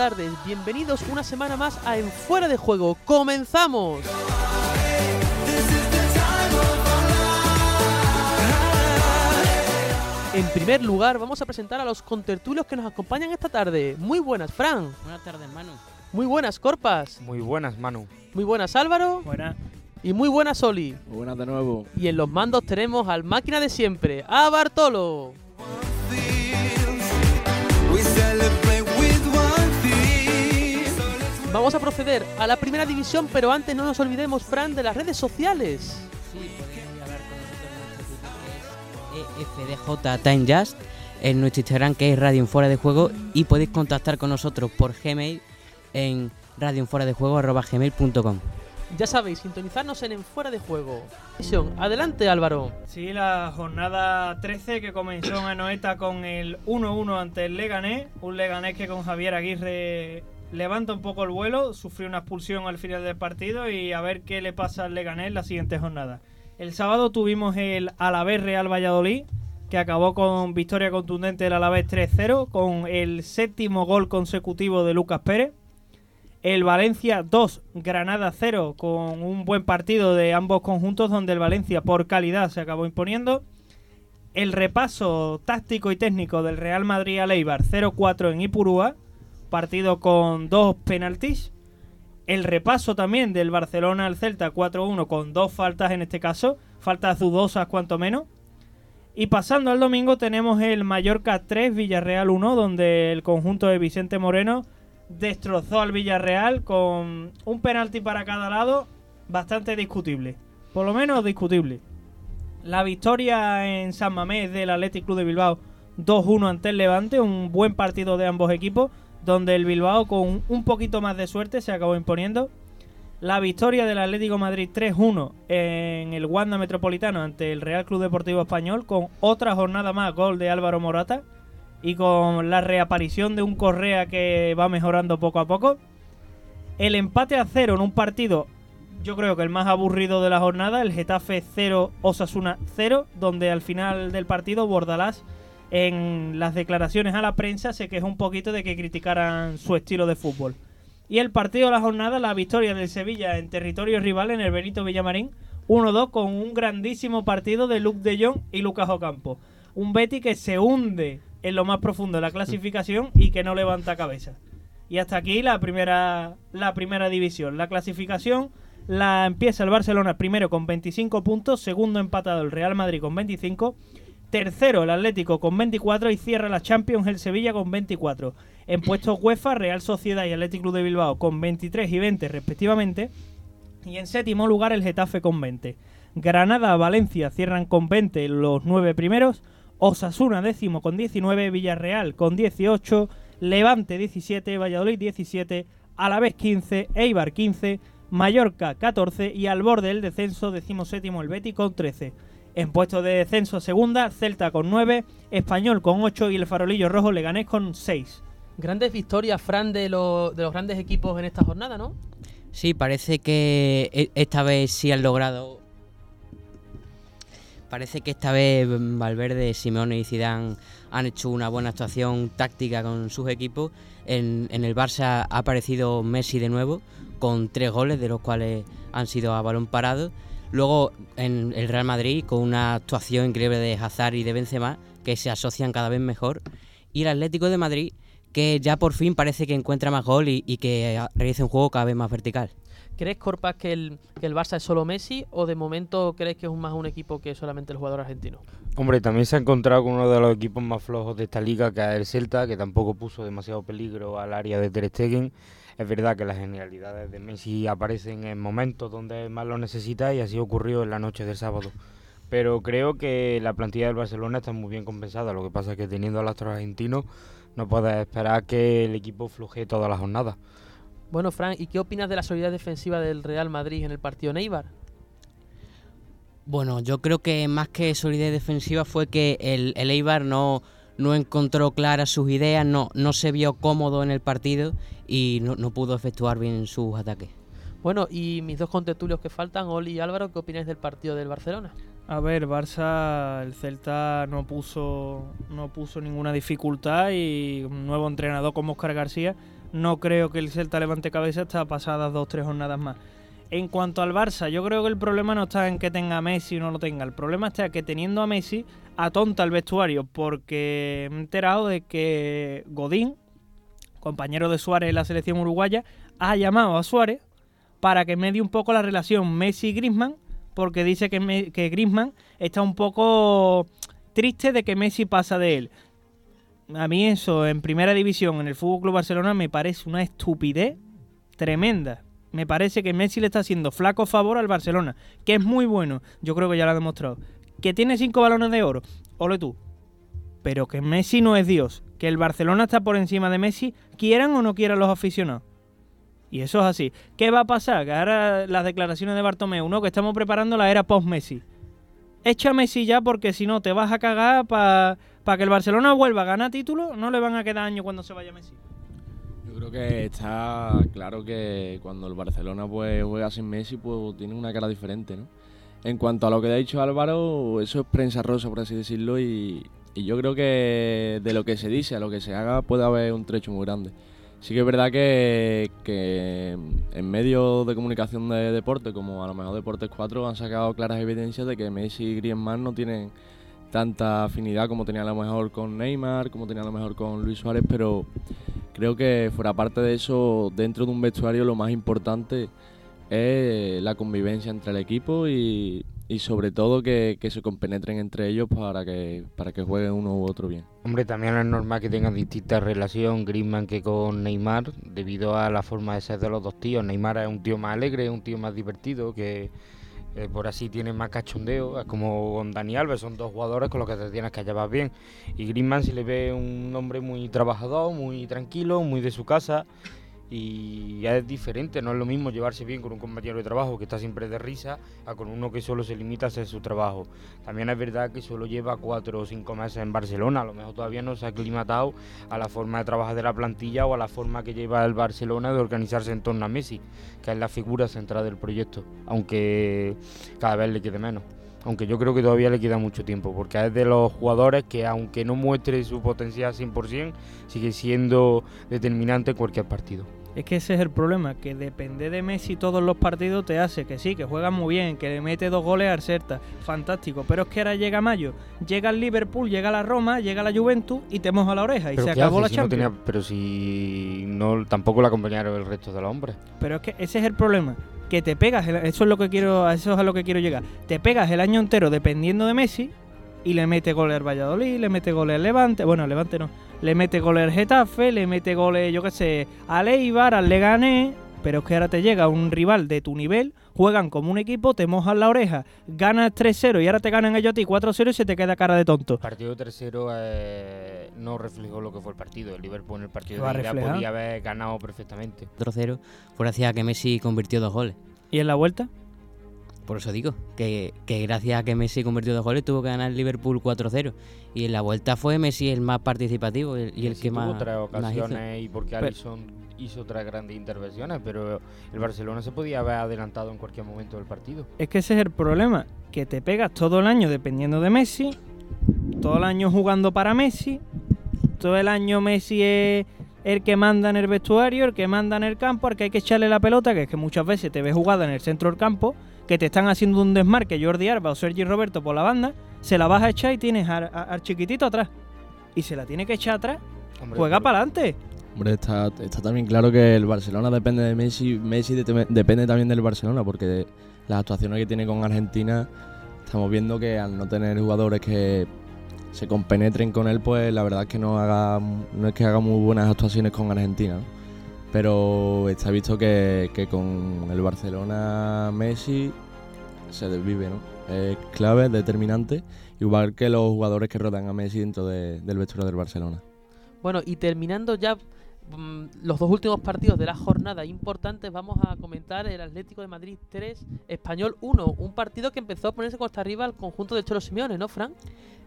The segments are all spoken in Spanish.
buenas tardes. Bienvenidos una semana más a En Fuera de Juego. ¡Comenzamos! En primer lugar, vamos a presentar a los contertulios que nos acompañan esta tarde. Muy buenas, Fran. Buenas tardes, Manu. Muy buenas, Corpas. Muy buenas, Manu. Muy buenas, Álvaro. Buenas. Y muy buenas, Oli. Muy buenas de nuevo. Y en los mandos tenemos al máquina de siempre, a Bartolo. Vamos a proceder a la primera división, pero antes no nos olvidemos, Fran, de las redes sociales. Sí, podéis hablar con nosotros en nuestro Twitter, que es EFDJ Time Just, en nuestro Instagram que es Radio en Fuera de Juego y podéis contactar con nosotros por Gmail en radioenfueradejuego.gmail.com Ya sabéis, sintonizarnos en En Fuera de Juego. Adelante, Álvaro. Sí, la jornada 13 que comenzó en Anoeta con el 1-1 ante el Leganés. Un Leganés que con Javier Aguirre levanta un poco el vuelo, sufrió una expulsión al final del partido y a ver qué le pasa al Leganés la siguiente jornada. El sábado tuvimos el Alavés Real Valladolid, que acabó con victoria contundente del Alavés 3-0, con el séptimo gol consecutivo de Lucas Pérez. El Valencia 2, Granada 0, con un buen partido de ambos conjuntos donde el Valencia por calidad se acabó imponiendo. El repaso táctico y técnico del Real Madrid a Leibar 0-4 en Ipurúa, partido con dos penaltis. El repaso también del Barcelona al Celta 4-1 con dos faltas en este caso, faltas dudosas cuanto menos. Y pasando al domingo tenemos el Mallorca 3, Villarreal 1, donde el conjunto de Vicente Moreno destrozó al Villarreal con un penalti para cada lado bastante discutible. Por lo menos discutible. La victoria en San Mamés del Athletic Club de Bilbao 2-1 ante el Levante, un buen partido de ambos equipos, donde el Bilbao con un poquito más de suerte se acabó imponiendo. La victoria del Atlético Madrid 3-1 en el Wanda Metropolitano ante el Real Club Deportivo Español con otra jornada más gol de Álvaro Morata y con la reaparición de un Correa que va mejorando poco a poco. El empate a cero en un partido, yo creo que el más aburrido de la jornada, el Getafe 0, Osasuna 0, donde al final del partido Bordalás en las declaraciones a la prensa se quejó un poquito de que criticaran su estilo de fútbol. Y el partido de la jornada, la victoria del Sevilla en territorio rival en el Benito Villamarín, 1-2 con un grandísimo partido de Luke de Jong y Lucas Ocampo. Un Betty que se hunde en lo más profundo de la clasificación y que no levanta cabeza. Y hasta aquí la primera, la primera división. La clasificación la empieza el Barcelona primero con 25 puntos, segundo empatado el Real Madrid con 25, tercero el Atlético con 24 y cierra la Champions el Sevilla con 24. En puestos UEFA, Real Sociedad y Atlético Club de Bilbao con 23 y 20 respectivamente. Y en séptimo lugar el Getafe con 20. Granada, Valencia cierran con 20 los nueve primeros. Osasuna décimo con 19, Villarreal con 18, Levante 17, Valladolid 17, Alavés 15, Eibar 15, Mallorca 14 y al borde del descenso decimoséptimo el Betis con 13. En puesto de descenso segunda, Celta con 9, Español con 8 y el Farolillo Rojo Leganés con 6. Grandes victorias, Fran, de, lo- de los grandes equipos en esta jornada, ¿no? Sí, parece que e- esta vez sí han logrado. Parece que esta vez mm, Valverde, Simeone y Zidane han hecho una buena actuación táctica con sus equipos. En, en el Barça ha aparecido Messi de nuevo con tres goles, de los cuales han sido a balón parado. Luego en el Real Madrid con una actuación increíble de Hazard y de Benzema que se asocian cada vez mejor. Y el Atlético de Madrid que ya por fin parece que encuentra más gol y, y que ah, realiza un juego cada vez más vertical. ¿Crees, Corpas, que el, que el Barça es solo Messi o de momento crees que es un- más un equipo que solamente el jugador argentino? Hombre, también se ha encontrado con uno de los equipos más flojos de esta liga, que es el Celta, que tampoco puso demasiado peligro al área de Ter Stegen. Es verdad que las genialidades de Messi aparecen en momentos donde más lo necesita y así ocurrió en la noche del sábado. Pero creo que la plantilla del Barcelona está muy bien compensada. Lo que pasa es que teniendo al astro argentino no puedes esperar que el equipo flujee toda la jornada. Bueno, Fran, ¿y qué opinas de la solidez defensiva del Real Madrid en el partido Neibar? Bueno, yo creo que más que solidez defensiva fue que el, el Eibar no, no encontró claras sus ideas, no, no se vio cómodo en el partido y no, no pudo efectuar bien sus ataques. Bueno, y mis dos contertulios que faltan, Oli y Álvaro, ¿qué opináis del partido del Barcelona? A ver, Barça, el Celta no puso, no puso ninguna dificultad y un nuevo entrenador como Oscar García no creo que el Celta levante cabeza hasta pasadas dos tres jornadas más. En cuanto al Barça, yo creo que el problema no está en que tenga a Messi o no lo tenga. El problema está que teniendo a Messi atonta el vestuario porque me he enterado de que Godín, compañero de Suárez en la selección uruguaya, ha llamado a Suárez para que medie un poco la relación Messi-Griezmann porque dice que, me, que Griezmann está un poco triste de que Messi pasa de él. A mí eso en primera división en el Fútbol Club Barcelona me parece una estupidez tremenda. Me parece que Messi le está haciendo flaco favor al Barcelona, que es muy bueno, yo creo que ya lo ha demostrado. Que tiene cinco balones de oro, ole tú. Pero que Messi no es Dios, que el Barcelona está por encima de Messi, quieran o no quieran los aficionados. Y eso es así. ¿Qué va a pasar? Que ahora las declaraciones de Bartomeu, ¿no? Que estamos preparando la era post-Messi. Echa Messi ya porque si no te vas a cagar para que el Barcelona vuelva a ganar títulos. No le van a quedar años cuando se vaya Messi. Yo creo que está claro que cuando el Barcelona pues juega sin Messi pues tiene una cara diferente, ¿no? En cuanto a lo que ha dicho Álvaro, eso es prensa rosa, por así decirlo, y, yo creo que de lo que se dice a lo que se haga puede haber un trecho muy grande. Sí que es verdad que, en medios de comunicación de deporte, como a lo mejor Deportes 4, han sacado claras evidencias de que Messi y Griezmann no tienen tanta afinidad como tenía a lo mejor con Neymar, como tenía a lo mejor con Luis Suárez, pero creo que fuera parte de eso, dentro de un vestuario lo más importante es la convivencia entre el equipo y, y sobre todo que, se compenetren entre ellos para que, para que jueguen uno u otro bien. Hombre, también es normal que tengan distinta relación Griezmann que con Neymar, debido a la forma de ser de los dos tíos. Neymar es un tío más alegre, un tío más divertido, que eh, por así tiene más cachondeo, es como con Dani Alves, son dos jugadores con los que te tienes que llevar bien. Y Griezmann si le ve un hombre muy trabajador, muy tranquilo, muy de su casa, y ya es diferente, no es lo mismo llevarse bien con un compañero de trabajo que está siempre de risa a con uno que solo se limita a hacer su trabajo. También es verdad que solo lleva cuatro o cinco meses en Barcelona, a lo mejor todavía no se ha aclimatado a la forma de trabajar de la plantilla o a la forma que lleva el Barcelona de organizarse en torno a Messi, que es la figura central del proyecto, aunque cada vez le quede menos aunque yo creo que todavía le queda mucho tiempo, porque es de los jugadores que aunque no muestre su potencial 100%, sigue siendo determinante en cualquier partido. Es que ese es el problema, que depende de Messi todos los partidos te hace que sí, que juega muy bien, que le mete dos goles al Certa, fantástico, pero es que ahora llega mayo, llega el Liverpool, llega la Roma, llega la Juventus y te moja la oreja y se acabó la Champions. pero si no tampoco la acompañaron el resto de los hombres. Pero es que ese es el problema, que te pegas, eso es lo que quiero, eso es a lo que quiero llegar. Te pegas el año entero dependiendo de Messi y le mete goles al Valladolid, le mete goles al Levante, bueno, Levante no le mete goles al Getafe, le mete goles, yo qué sé, al Eibar, al Leganés, pero es que ahora te llega un rival de tu nivel, juegan como un equipo, te mojan la oreja, ganas 3-0 y ahora te ganan ellos a ti 4-0 y se te queda cara de tonto. El partido 3-0 eh, no reflejó lo que fue el partido. El Liverpool en el partido de ida podía haber ganado perfectamente. 4-0 fue gracias a que Messi convirtió dos goles. ¿Y en la vuelta? Por eso digo, que, gracias a que Messi convirtió dos goles tuvo que ganar el Liverpool 4-0. Y en la vuelta fue Messi el más participativo y el que más. Tuvo ocasiones y porque Alisson hizo otras grandes intervenciones, pero el Barcelona se podía haber adelantado en cualquier momento del partido. Es que ese es el problema, que te pegas todo el año dependiendo de Messi, todo el año jugando para Messi, todo el año Messi es el que manda en el vestuario, el que manda en el campo, al que hay que echarle la pelota, que es que muchas veces te ves jugada en el centro del campo que te están haciendo un desmarque Jordi Arba o Sergi Roberto por la banda, se la vas a echar y tienes al, chiquitito atrás. Y se la tiene que echar atrás. Juega para adelante. Hombre, está, está, también claro que el Barcelona depende de Messi, Messi depende también del Barcelona, porque las actuaciones que tiene con Argentina, estamos viendo que al no tener jugadores que se compenetren con él, pues la verdad es que no haga no es que haga muy buenas actuaciones con Argentina pero está visto que, con el Barcelona Messi se desvive, ¿no? Es clave, determinante, igual que los jugadores que rodean a Messi dentro del vestuario del Barcelona. Bueno, y terminando ya los dos últimos partidos de la jornada importantes, vamos a comentar el Atlético de Madrid 3, Español 1, un partido que empezó a ponerse costa arriba al conjunto de Cholo Simeone, ¿no, Fran?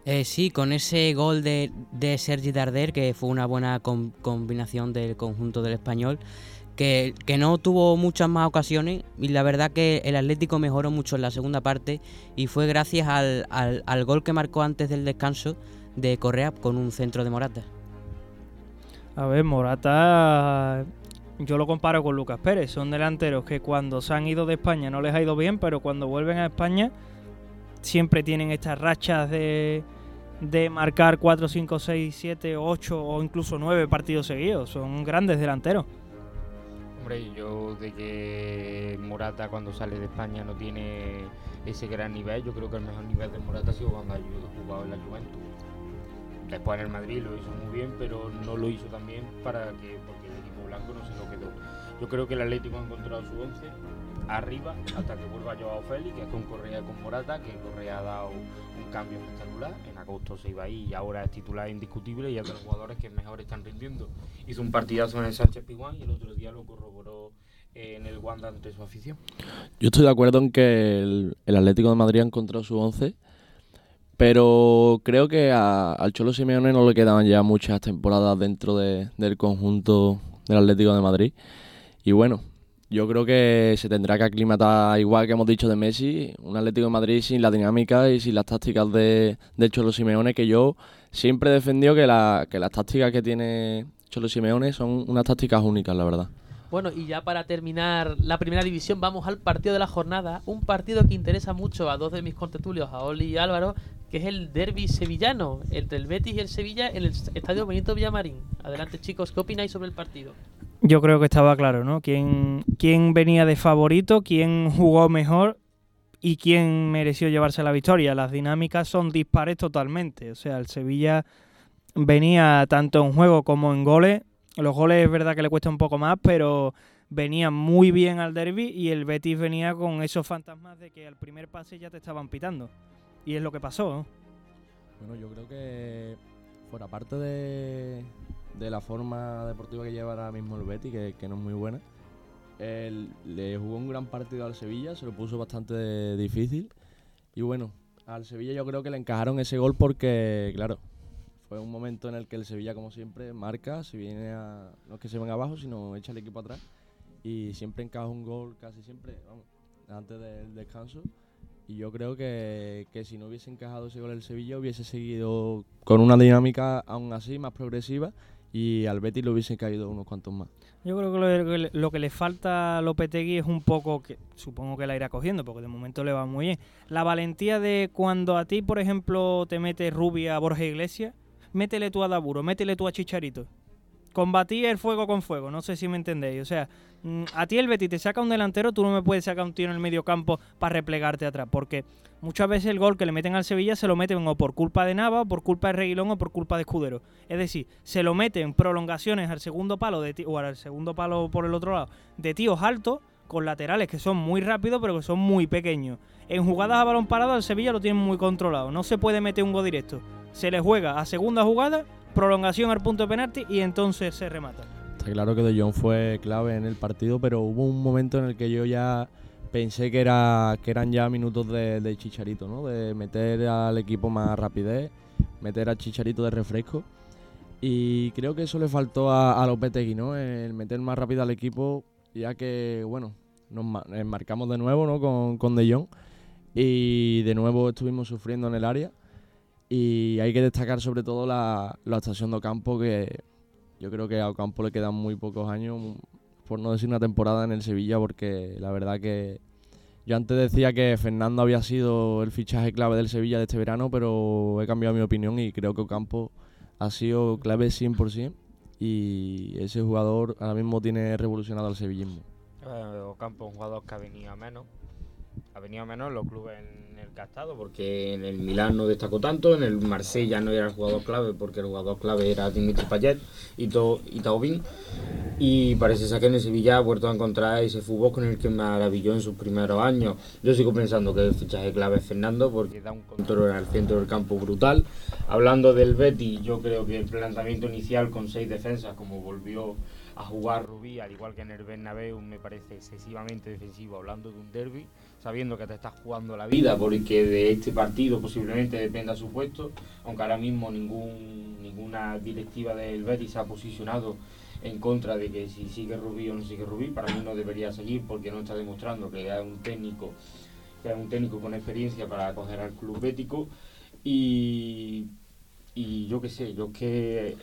Eh, sí, con ese gol de, de Sergi Darder, que fue una buena combinación del conjunto del español, que, no tuvo muchas más ocasiones y la verdad que el Atlético mejoró mucho en la segunda parte y fue gracias al, al, gol que marcó antes del descanso de Correa con un centro de Morata. A ver, Morata, yo lo comparo con Lucas Pérez. Son delanteros que cuando se han ido de España no les ha ido bien, pero cuando vuelven a España siempre tienen estas rachas de, de marcar 4, 5, 6, 7, 8 o incluso 9 partidos seguidos. Son grandes delanteros. Hombre, yo de que Morata cuando sale de España no tiene ese gran nivel, yo creo que el mejor nivel de Morata ha sido cuando ha jugado en la Juventus. Después en el Madrid lo hizo muy bien, pero no lo hizo también para que porque el equipo blanco no se lo quedó. Yo creo que el Atlético ha encontrado su once arriba hasta que vuelva Joao Félix, que es con Correa y con Morata, que Correa ha dado un cambio espectacular. En agosto se iba ahí y ahora es titular indiscutible y otros jugadores que mejor están rindiendo. Hizo un partidazo en el Sánchez Piguán y el otro día lo corroboró en el Wanda ante su afición. Yo estoy de acuerdo en que el, el Atlético de Madrid ha encontrado su once pero creo que a, al Cholo Simeone no le quedaban ya muchas temporadas dentro de, del conjunto del Atlético de Madrid. Y bueno, yo creo que se tendrá que aclimatar, igual que hemos dicho de Messi, un Atlético de Madrid sin la dinámica y sin las tácticas de, Cholo Simeone, que yo siempre he defendido que, la, que las tácticas que tiene Cholo Simeone son unas tácticas únicas, la verdad. Bueno, y ya para terminar la primera división, vamos al partido de la jornada. Un partido que interesa mucho a dos de mis contertulios, a Oli y Álvaro, que es el derby sevillano entre el Betis y el Sevilla en el estadio Benito Villamarín. Adelante, chicos, ¿qué opináis sobre el partido? Yo creo que estaba claro, ¿no? ¿Quién, quién venía de favorito, quién jugó mejor y quién mereció llevarse la victoria. Las dinámicas son dispares totalmente. O sea, el Sevilla venía tanto en juego como en goles los goles es verdad que le cuesta un poco más, pero venía muy bien al derby y el Betis venía con esos fantasmas de que al primer pase ya te estaban pitando. Y es lo que pasó. ¿no? Bueno, yo creo que fuera parte de, de la forma deportiva que lleva ahora mismo el Betis, que, que no es muy buena, le jugó un gran partido al Sevilla, se lo puso bastante difícil. Y bueno, al Sevilla yo creo que le encajaron ese gol porque, claro, fue un momento en el que el Sevilla, como siempre, marca, si viene a, no es que se venga abajo, sino echa el equipo atrás y siempre encaja un gol casi siempre, antes del descanso. Y yo creo que, que si no hubiese encajado ese gol el Sevilla, hubiese seguido con una dinámica aún así más progresiva y al Betis le hubiesen caído unos cuantos más. Yo creo que lo, lo, que le falta a Lopetegui es un poco, que supongo que la irá cogiendo, porque de momento le va muy bien. La valentía de cuando a ti, por ejemplo, te mete Rubia a Borja Iglesias, métele tú a Daburo, métele tú a Chicharito. Combatí el fuego con fuego, no sé si me entendéis. O sea, a ti el Betis te saca un delantero, tú no me puedes sacar un tío en el medio campo para replegarte atrás, porque muchas veces el gol que le meten al Sevilla se lo meten o por culpa de Nava, o por culpa de Reguilón o por culpa de Escudero. Es decir, se lo meten prolongaciones al segundo palo de o al segundo palo por el otro lado de tíos altos con laterales que son muy rápidos pero que son muy pequeños. En jugadas a balón parado el Sevilla lo tiene muy controlado, no se puede meter un gol directo se le juega a segunda jugada, prolongación al punto de penalti y entonces se remata. Está claro que De Jong fue clave en el partido, pero hubo un momento en el que yo ya pensé que, era, que eran ya minutos de, Chicharito, ¿no? De meter al equipo más rapidez, meter al Chicharito de refresco. Y creo que eso le faltó a, a Lopetegui, ¿no? El meter más rápido al equipo, ya que, bueno, nos marcamos de nuevo, ¿no? Con, con De Jong. Y de nuevo estuvimos sufriendo en el área. Y hay que destacar sobre todo la, la estación de Ocampo, que yo creo que a Ocampo le quedan muy pocos años, por no decir una temporada en el Sevilla, porque la verdad que yo antes decía que Fernando había sido el fichaje clave del Sevilla de este verano, pero he cambiado mi opinión y creo que Ocampo ha sido clave 100% y ese jugador ahora mismo tiene revolucionado al sevillismo. Eh, Ocampo es un jugador que ha venido a menos, ha venido menos los clubes en el que ha estado, porque en el Milán no destacó tanto, en el Marsella no era el jugador clave, porque el jugador clave era Dimitri Payet y, y Taubín. Y parece ser que en el Sevilla ha vuelto a encontrar ese fútbol con el que maravilló en sus primeros años. Yo sigo pensando que el fichaje clave es Fernando, porque da un control al centro del campo brutal. Hablando del Betty, yo creo que el planteamiento inicial con seis defensas, como volvió a jugar Rubí, al igual que en el Bernabéu, me parece excesivamente defensivo, hablando de un derby sabiendo que te estás jugando la vida, porque de este partido posiblemente dependa su puesto, aunque ahora mismo ningún, ninguna directiva del Betis se ha posicionado en contra de que si sigue Rubí o no sigue Rubí, para mí no debería seguir porque no está demostrando que es un técnico, que es un técnico con experiencia para acoger al club bético. Y, y yo qué sé, yo que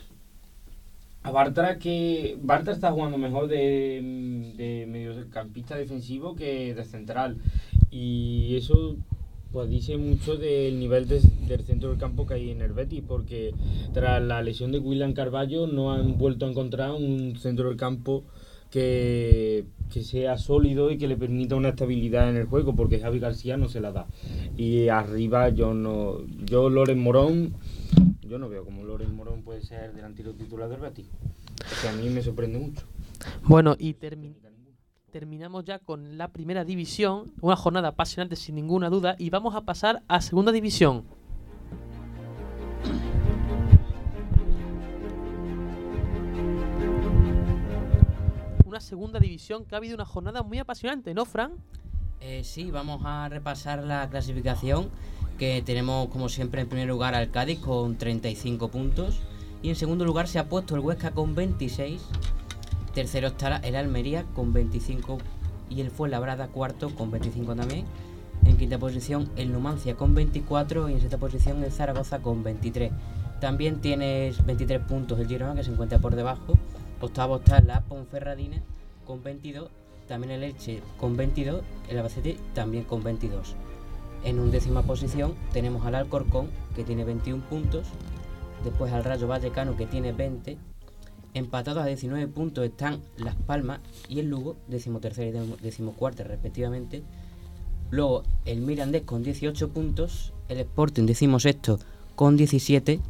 A Bartra que Bartra está jugando mejor de, de mediocampista defensivo que de central y eso pues dice mucho del nivel del centro del campo que hay en el Betis, porque tras la lesión de William Carballo no han vuelto a encontrar un centro del campo que, sea sólido y que le permita una estabilidad en el juego, porque Javi García no se la da. Y arriba yo no, yo Loren Morón, yo no veo como Loren Morón puede ser delantero titular del Betis. que a mí me sorprende mucho. Bueno, y terminamos terminamos ya con la primera división, una jornada apasionante sin ninguna duda, y vamos a pasar a segunda división. Una segunda división que ha habido una jornada muy apasionante, ¿no, Fran? Eh, sí, vamos a repasar la clasificación que tenemos como siempre en primer lugar al Cádiz con 35 puntos y en segundo lugar se ha puesto el Huesca con 26 Tercero estará el Almería con 25 y el Fuenlabrada cuarto con 25 también. En quinta posición el Numancia con 24 y en sexta posición el Zaragoza con 23. También tienes 23 puntos el Girona que se encuentra por debajo. Octavo está la Ponferradina con 22. También el Elche con 22. El Albacete también con 22. En undécima posición tenemos al Alcorcón que tiene 21 puntos. Después al Rayo Vallecano que tiene 20 Empatados a 19 puntos están Las Palmas y el Lugo, decimotercero y decimocuarto respectivamente. Luego el Mirandés con 18 puntos, el Sporting decimosexto con 17,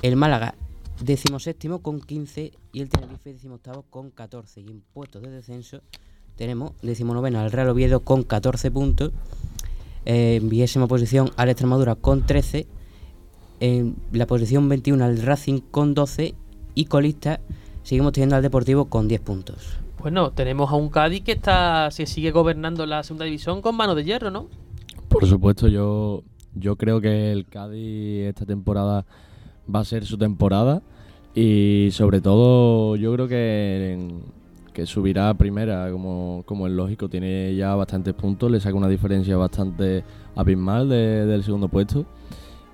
el Málaga decimoséptimo con 15 y el Tenerife decimoctavo con 14. Y en puestos de descenso tenemos decimonoveno al Real Oviedo con 14 puntos, en vigésima posición al Extremadura con 13, en la posición 21 al Racing con 12 y colista seguimos teniendo al Deportivo con 10 puntos. Bueno, tenemos a un Cádiz que está se sigue gobernando la segunda división con mano de hierro, ¿no? Por supuesto, yo, yo creo que el Cádiz esta temporada va a ser su temporada y sobre todo yo creo que, que subirá a primera, como, como es lógico, tiene ya bastantes puntos, le saca una diferencia bastante abismal del segundo puesto.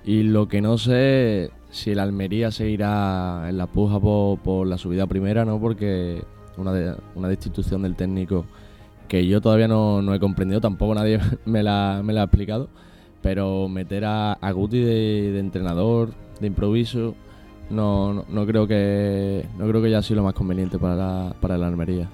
Y lo que no sé si el Almería seguirá en la puja por, la subida primera, ¿no? Porque una, una destitución del técnico que yo todavía no, he comprendido, tampoco nadie me la, me la ha explicado, pero meter a, a Guti de, entrenador, de improviso, no, no, creo que no creo que haya sido lo más conveniente para la, para la Almería.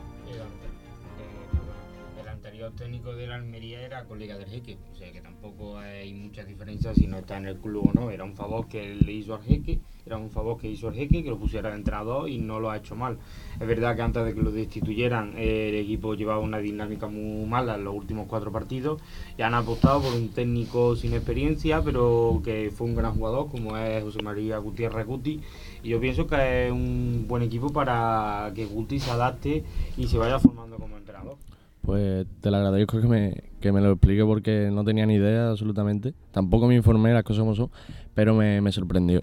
Si no está en el club o no. Era un favor que le hizo al jeque, era un favor que hizo al jeque, que lo pusiera de entrenador y no lo ha hecho mal. Es verdad que antes de que lo destituyeran el equipo llevaba una dinámica muy mala en los últimos cuatro partidos y han apostado por un técnico sin experiencia, pero que fue un gran jugador como es José María Gutiérrez Guti. Y yo pienso que es un buen equipo para que Guti se adapte y se vaya formando como entrenador. Pues te lo agradezco que me, que me lo explique porque no tenía ni idea absolutamente. Tampoco me informé las cosas como son, pero me, me sorprendió.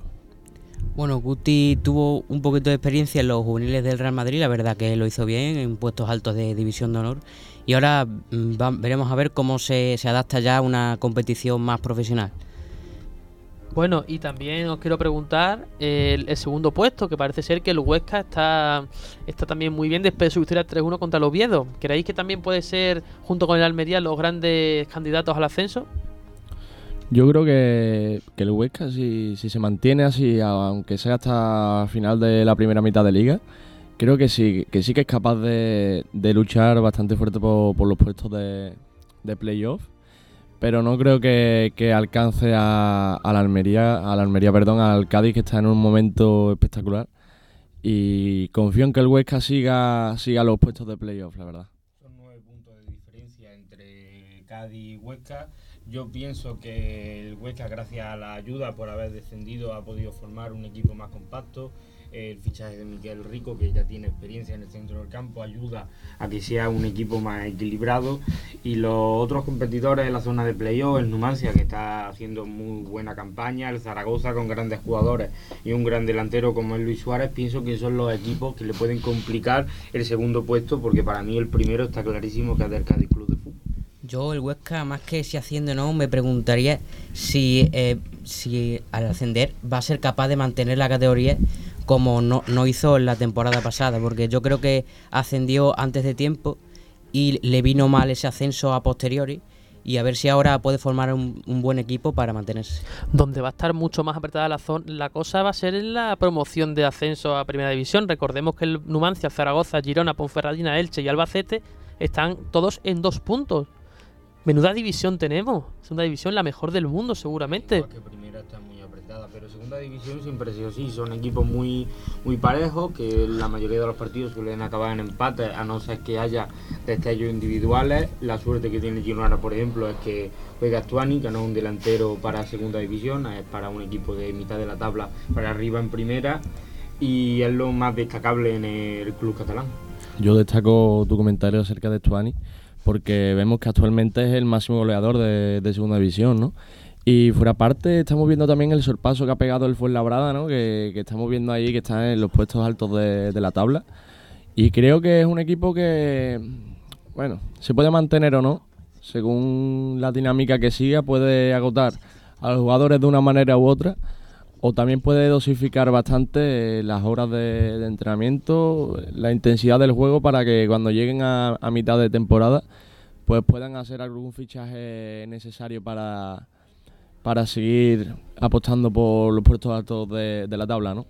Bueno, Guti tuvo un poquito de experiencia en los juveniles del Real Madrid, la verdad que lo hizo bien en puestos altos de división de honor. Y ahora mm, veremos a ver cómo se, se adapta ya a una competición más profesional. Bueno, y también os quiero preguntar el, segundo puesto, que parece ser que el Huesca está, está también muy bien después de su victoria 3-1 contra el Oviedo. ¿Creéis que también puede ser, junto con el Almería, los grandes candidatos al ascenso? Yo creo que, el Huesca, si, si, se mantiene así, aunque sea hasta final de la primera mitad de liga, creo que sí que, sí que es capaz de, luchar bastante fuerte por, por los puestos de, de playoff pero no creo que, alcance a, la Almería, a la Almería, perdón, al Cádiz que está en un momento espectacular y confío en que el Huesca siga, siga los puestos de playoff, la verdad. Son nueve puntos de diferencia entre Cádiz y Huesca. Yo pienso que el Huesca, gracias a la ayuda por haber descendido, ha podido formar un equipo más compacto el fichaje de Miguel Rico, que ya tiene experiencia en el centro del campo, ayuda a que sea un equipo más equilibrado. Y los otros competidores en la zona de playoff, el Numancia, que está haciendo muy buena campaña, el Zaragoza con grandes jugadores y un gran delantero como es Luis Suárez, pienso que son los equipos que le pueden complicar el segundo puesto, porque para mí el primero está clarísimo que es del Cádiz Club de Fútbol. Yo, el Huesca, más que si haciendo no, me preguntaría si, eh, si al ascender va a ser capaz de mantener la categoría como no, no hizo en la temporada pasada, porque yo creo que ascendió antes de tiempo y le vino mal ese ascenso a posteriori y a ver si ahora puede formar un, un buen equipo para mantenerse. Donde va a estar mucho más apretada la, zon- la cosa va a ser en la promoción de ascenso a Primera División. Recordemos que el Numancia, Zaragoza, Girona, Ponferradina, Elche y Albacete están todos en dos puntos. Menuda división tenemos. Segunda división, la mejor del mundo, seguramente. Igual que primera está muy apretada, pero segunda división siempre ha sido así. Son equipos muy, muy parejos, que la mayoría de los partidos suelen acabar en empate, a no ser que haya destellos individuales. La suerte que tiene Girona, por ejemplo, es que juega Stuani, que no es un delantero para segunda división, es para un equipo de mitad de la tabla para arriba en primera. Y es lo más destacable en el club catalán. Yo destaco tu comentario acerca de Stuani, porque vemos que actualmente es el máximo goleador de, de segunda división, ¿no? Y fuera parte, estamos viendo también el sorpaso que ha pegado el Fuenlabrada, ¿no? Que, que estamos viendo ahí que está en los puestos altos de, la tabla. Y creo que es un equipo que, bueno, se puede mantener o no, según la dinámica que siga, puede agotar a los jugadores de una manera u otra, o también puede dosificar bastante eh, las horas de, de entrenamiento, la intensidad del juego para que cuando lleguen a, a mitad de temporada, pues puedan hacer algún fichaje necesario para, para seguir apostando por los puestos altos de, de la tabla, ¿no?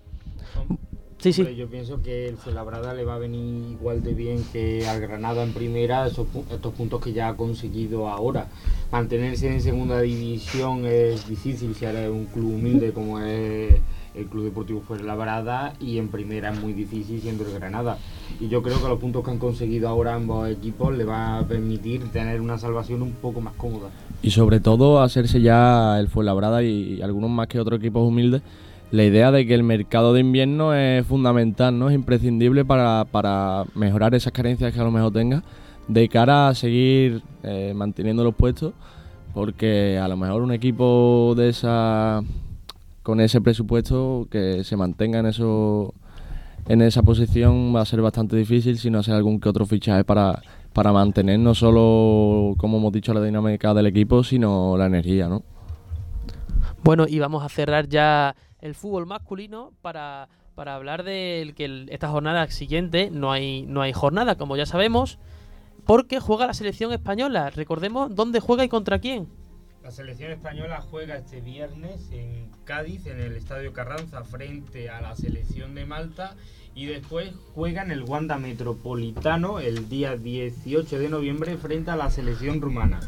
Sí, sí. Yo pienso que el Fuenlabrada le va a venir igual de bien que al Granada en primera esos pu- estos puntos que ya ha conseguido ahora. Mantenerse en segunda división es difícil si eres un club humilde como es el Club Deportivo Fuenlabrada y en primera es muy difícil siendo el Granada. Y yo creo que los puntos que han conseguido ahora ambos equipos le va a permitir tener una salvación un poco más cómoda. Y sobre todo hacerse ya el Fuenlabrada y, y algunos más que otros equipos humildes la idea de que el mercado de invierno es fundamental, ¿no? Es imprescindible para, para mejorar esas carencias que a lo mejor tenga de cara a seguir eh, manteniendo los puestos porque a lo mejor un equipo de esa con ese presupuesto que se mantenga en eso en esa posición va a ser bastante difícil si no hacer algún que otro fichaje para, para mantener no solo, como hemos dicho, la dinámica del equipo, sino la energía, ¿no? Bueno, y vamos a cerrar ya el fútbol masculino para, para hablar de que esta jornada siguiente no hay, no hay jornada, como ya sabemos, porque juega la selección española. Recordemos dónde juega y contra quién. La selección española juega este viernes en Cádiz, en el Estadio Carranza, frente a la selección de Malta. Y después juega en el Wanda Metropolitano el día 18 de noviembre frente a la selección rumana.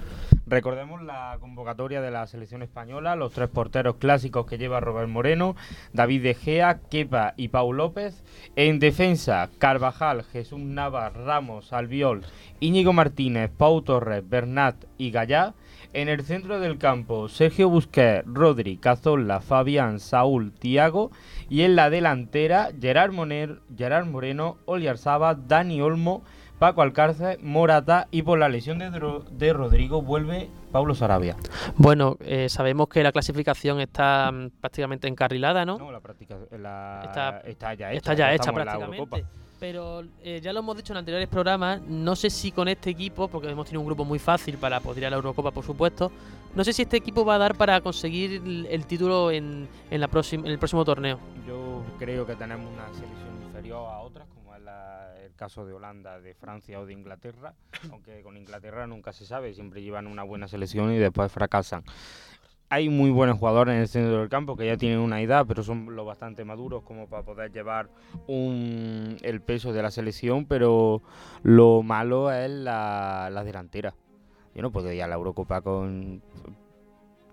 Recordemos la convocatoria de la selección española, los tres porteros clásicos que lleva Robert Moreno, David De Gea, Kepa y Pau López. En defensa, Carvajal, Jesús Navas, Ramos, Albiol, Íñigo Martínez, Pau Torres, Bernat y Gallá. En el centro del campo, Sergio Busquets, Rodri, Cazorla, Fabián, Saúl, Tiago. Y en la delantera, Gerard, Moner, Gerard Moreno, Oliarzaba, Dani Olmo, Paco Alcárcel, Morata. Y por la lesión de, de Rodrigo vuelve Pablo Sarabia. Bueno, eh, sabemos que la clasificación está mm, prácticamente encarrilada, ¿no? No, la práctica la- Está- está, ya hecha. está ya hecha prácticamente. Pero eh, ya lo hemos dicho en anteriores programas, no sé si con este equipo, porque hemos tenido un grupo muy fácil para poder ir a la Eurocopa, por supuesto, no sé si este equipo va a dar para conseguir el, título en, en, la próxima, en el próximo torneo. Yo creo que tenemos una selección inferior a otras, como es el caso de Holanda, de Francia o de Inglaterra, aunque con Inglaterra nunca se sabe, siempre llevan una buena selección y después fracasan. Hay muy buenos jugadores en el centro del campo que ya tienen una edad, pero son lo bastante maduros como para poder llevar un, el peso de la selección, pero lo malo es la, la delantera. Yo no puedo ir a la Eurocopa con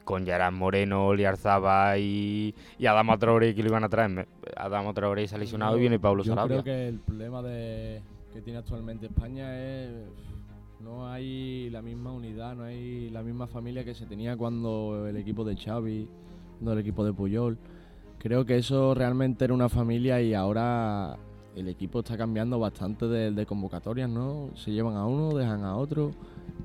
con Gerard Moreno, Oliarzaba y, y Adama Traoré que lo iban a traer. Adama Traoré se ha lesionado y viene Pablo Yo Sarabia. creo que el problema de, que tiene actualmente España es no hay la misma unidad, no hay la misma familia que se tenía cuando el equipo de Xavi, cuando el equipo de Puyol. Creo que eso realmente era una familia y ahora el equipo está cambiando bastante de, de convocatorias, ¿no? Se llevan a uno, dejan a otro.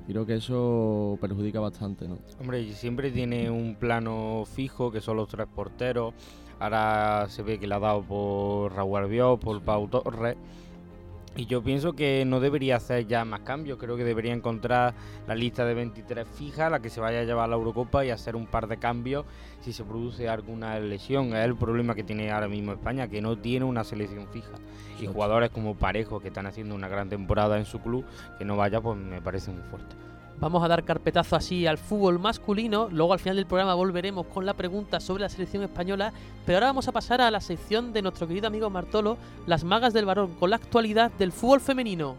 Creo que eso perjudica bastante, ¿no? Hombre, y siempre tiene un plano fijo que son los tres porteros. Ahora se ve que le ha dado por Raúl Albiol, por Pau Torres. Y yo pienso que no debería hacer ya más cambios, creo que debería encontrar la lista de 23 fija, la que se vaya a llevar a la Eurocopa y hacer un par de cambios si se produce alguna lesión. Es el problema que tiene ahora mismo España, que no tiene una selección fija. Y jugadores como Parejo, que están haciendo una gran temporada en su club, que no vaya, pues me parece muy fuerte. Vamos a dar carpetazo así al fútbol masculino. Luego al final del programa volveremos con la pregunta sobre la selección española. Pero ahora vamos a pasar a la sección de nuestro querido amigo Martolo, las magas del varón, con la actualidad del fútbol femenino.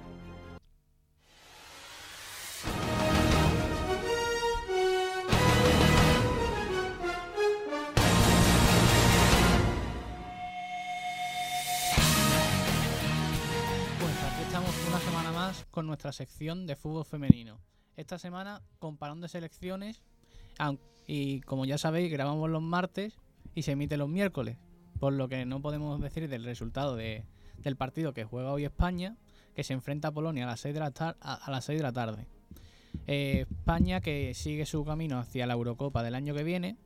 Pues aquí estamos una semana más con nuestra sección de fútbol femenino. Esta semana comparando selecciones y como ya sabéis grabamos los martes y se emite los miércoles, por lo que no podemos decir del resultado de- del partido que juega hoy España, que se enfrenta a Polonia a las 6 de la, tar- a, a las 6 de la tarde. Eh, España que sigue su camino hacia la Eurocopa del año que viene,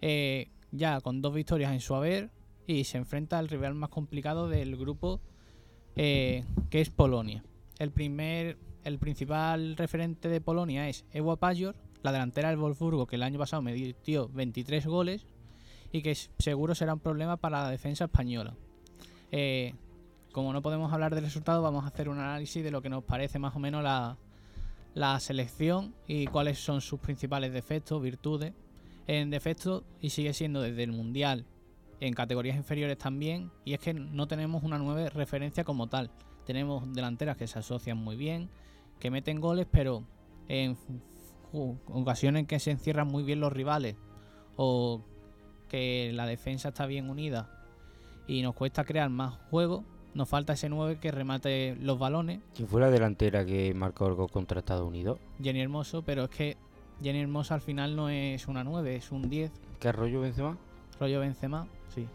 eh, ya con dos victorias en su haber y se enfrenta al rival más complicado del grupo eh, que es Polonia. El primer, el principal referente de Polonia es Ewa Pajor, la delantera del Wolfsburgo que el año pasado metió 23 goles y que seguro será un problema para la defensa española. Eh, como no podemos hablar del resultado, vamos a hacer un análisis de lo que nos parece más o menos la, la selección y cuáles son sus principales defectos, virtudes. En defectos, y sigue siendo desde el Mundial, en categorías inferiores también, y es que no tenemos una nueva referencia como tal. Tenemos delanteras que se asocian muy bien, que meten goles, pero en ocasiones en que se encierran muy bien los rivales, o que la defensa está bien unida y nos cuesta crear más juego, nos falta ese 9 que remate los balones, ¿Quién fue la delantera que marcó el gol contra Estados Unidos? Jenny Hermoso, pero es que Jenny Hermoso al final no es una 9, es un 10, ¿Qué rollo Benzema? rollo Benzema, sí.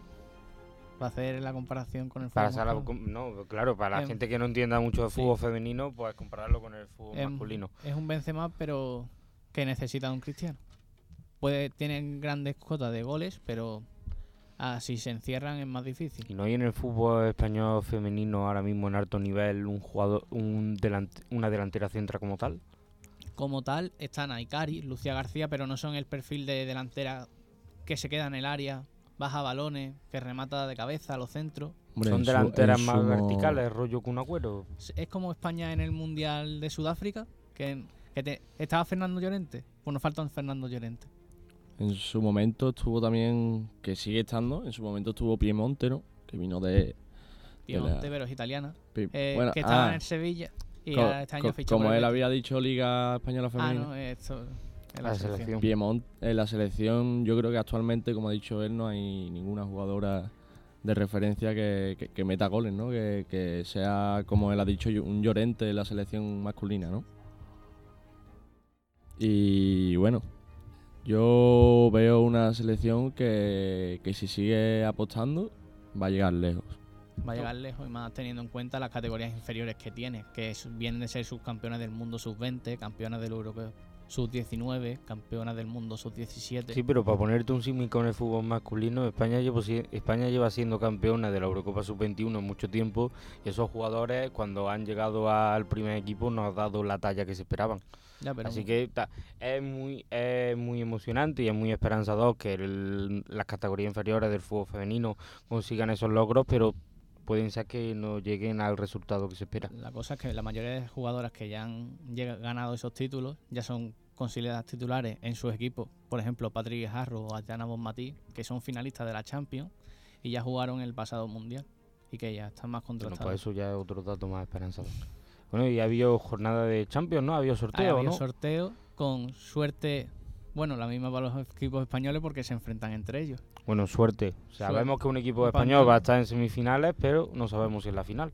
Para hacer la comparación con el fútbol no, claro, para la Em, gente que no entienda mucho de sí. fútbol femenino, pues compararlo con el fútbol Em, masculino. Es un Benzema, pero que necesita de un Cristiano. Puede, tienen grandes cotas de goles, pero ah, si se encierran es más difícil. Y no hay en el fútbol español femenino ahora mismo en alto nivel un jugador, un delante- una delantera centra como tal. Como tal, están Aikari, Lucía García, pero no son el perfil de delantera que se queda en el área, baja balones, que remata de cabeza a los centros. Hombre, Son su- delanteras más verticales, rollo Kun Agüero. Es como España en el Mundial de Sudáfrica, que, que te- estaba Fernando Llorente. Pues nos falta un Fernando Llorente. En su momento estuvo también, que sigue estando, en su momento estuvo Piemonte, ¿no? Que vino de... Piemonte, pero es italiana. Pi- eh, bueno, que estaba ah, en el Sevilla y co- ahora este año co- fichó Como él había dicho Liga Española Ah, Femenina. no, esto es La selección. Piemont, en la selección, yo creo que actualmente, como ha dicho él, no hay ninguna jugadora de referencia que, que- que meta goles, ¿no? Que, que sea, como él ha dicho, un Llorente en la selección masculina, ¿no? Y bueno, yo veo una selección que, que si sigue apostando va a llegar lejos. Va a llegar lejos y más teniendo en cuenta las categorías inferiores que tiene, que es- vienen de ser subcampeones del mundo sub-20, campeonas del europeo sub-19, campeonas del mundo sub-17. Sí, pero para ponerte un símil con el fútbol masculino, España lleva, España lleva siendo campeona de la Eurocopa Sub-21 mucho tiempo y esos jugadores cuando han llegado al primer equipo no han dado la talla que se esperaban. Ya, pero Así que ta- es muy es muy emocionante y es muy esperanzador que el- las categorías inferiores del fútbol femenino consigan esos logros, pero pueden ser que no lleguen al resultado que se espera. la cosa es que la mayoría de jugadoras que ya han ganado esos títulos ya son consideradas titulares en sus equipos. Por ejemplo, Patrick Harro o Adriana Bonmatí, que son finalistas de la Champions y ya jugaron el pasado Mundial y que ya están más Bueno, contrastados. pues eso ya es otro dato más esperanzador. Bueno, y ha habido jornada de Champions, ¿no? Ha habido Ha sorteo, habido ¿no? sorteo con suerte, bueno, la misma para los equipos españoles porque se enfrentan entre ellos. Bueno, suerte. Sabemos que un equipo Español. va a estar en semifinales, pero no sabemos si en la final.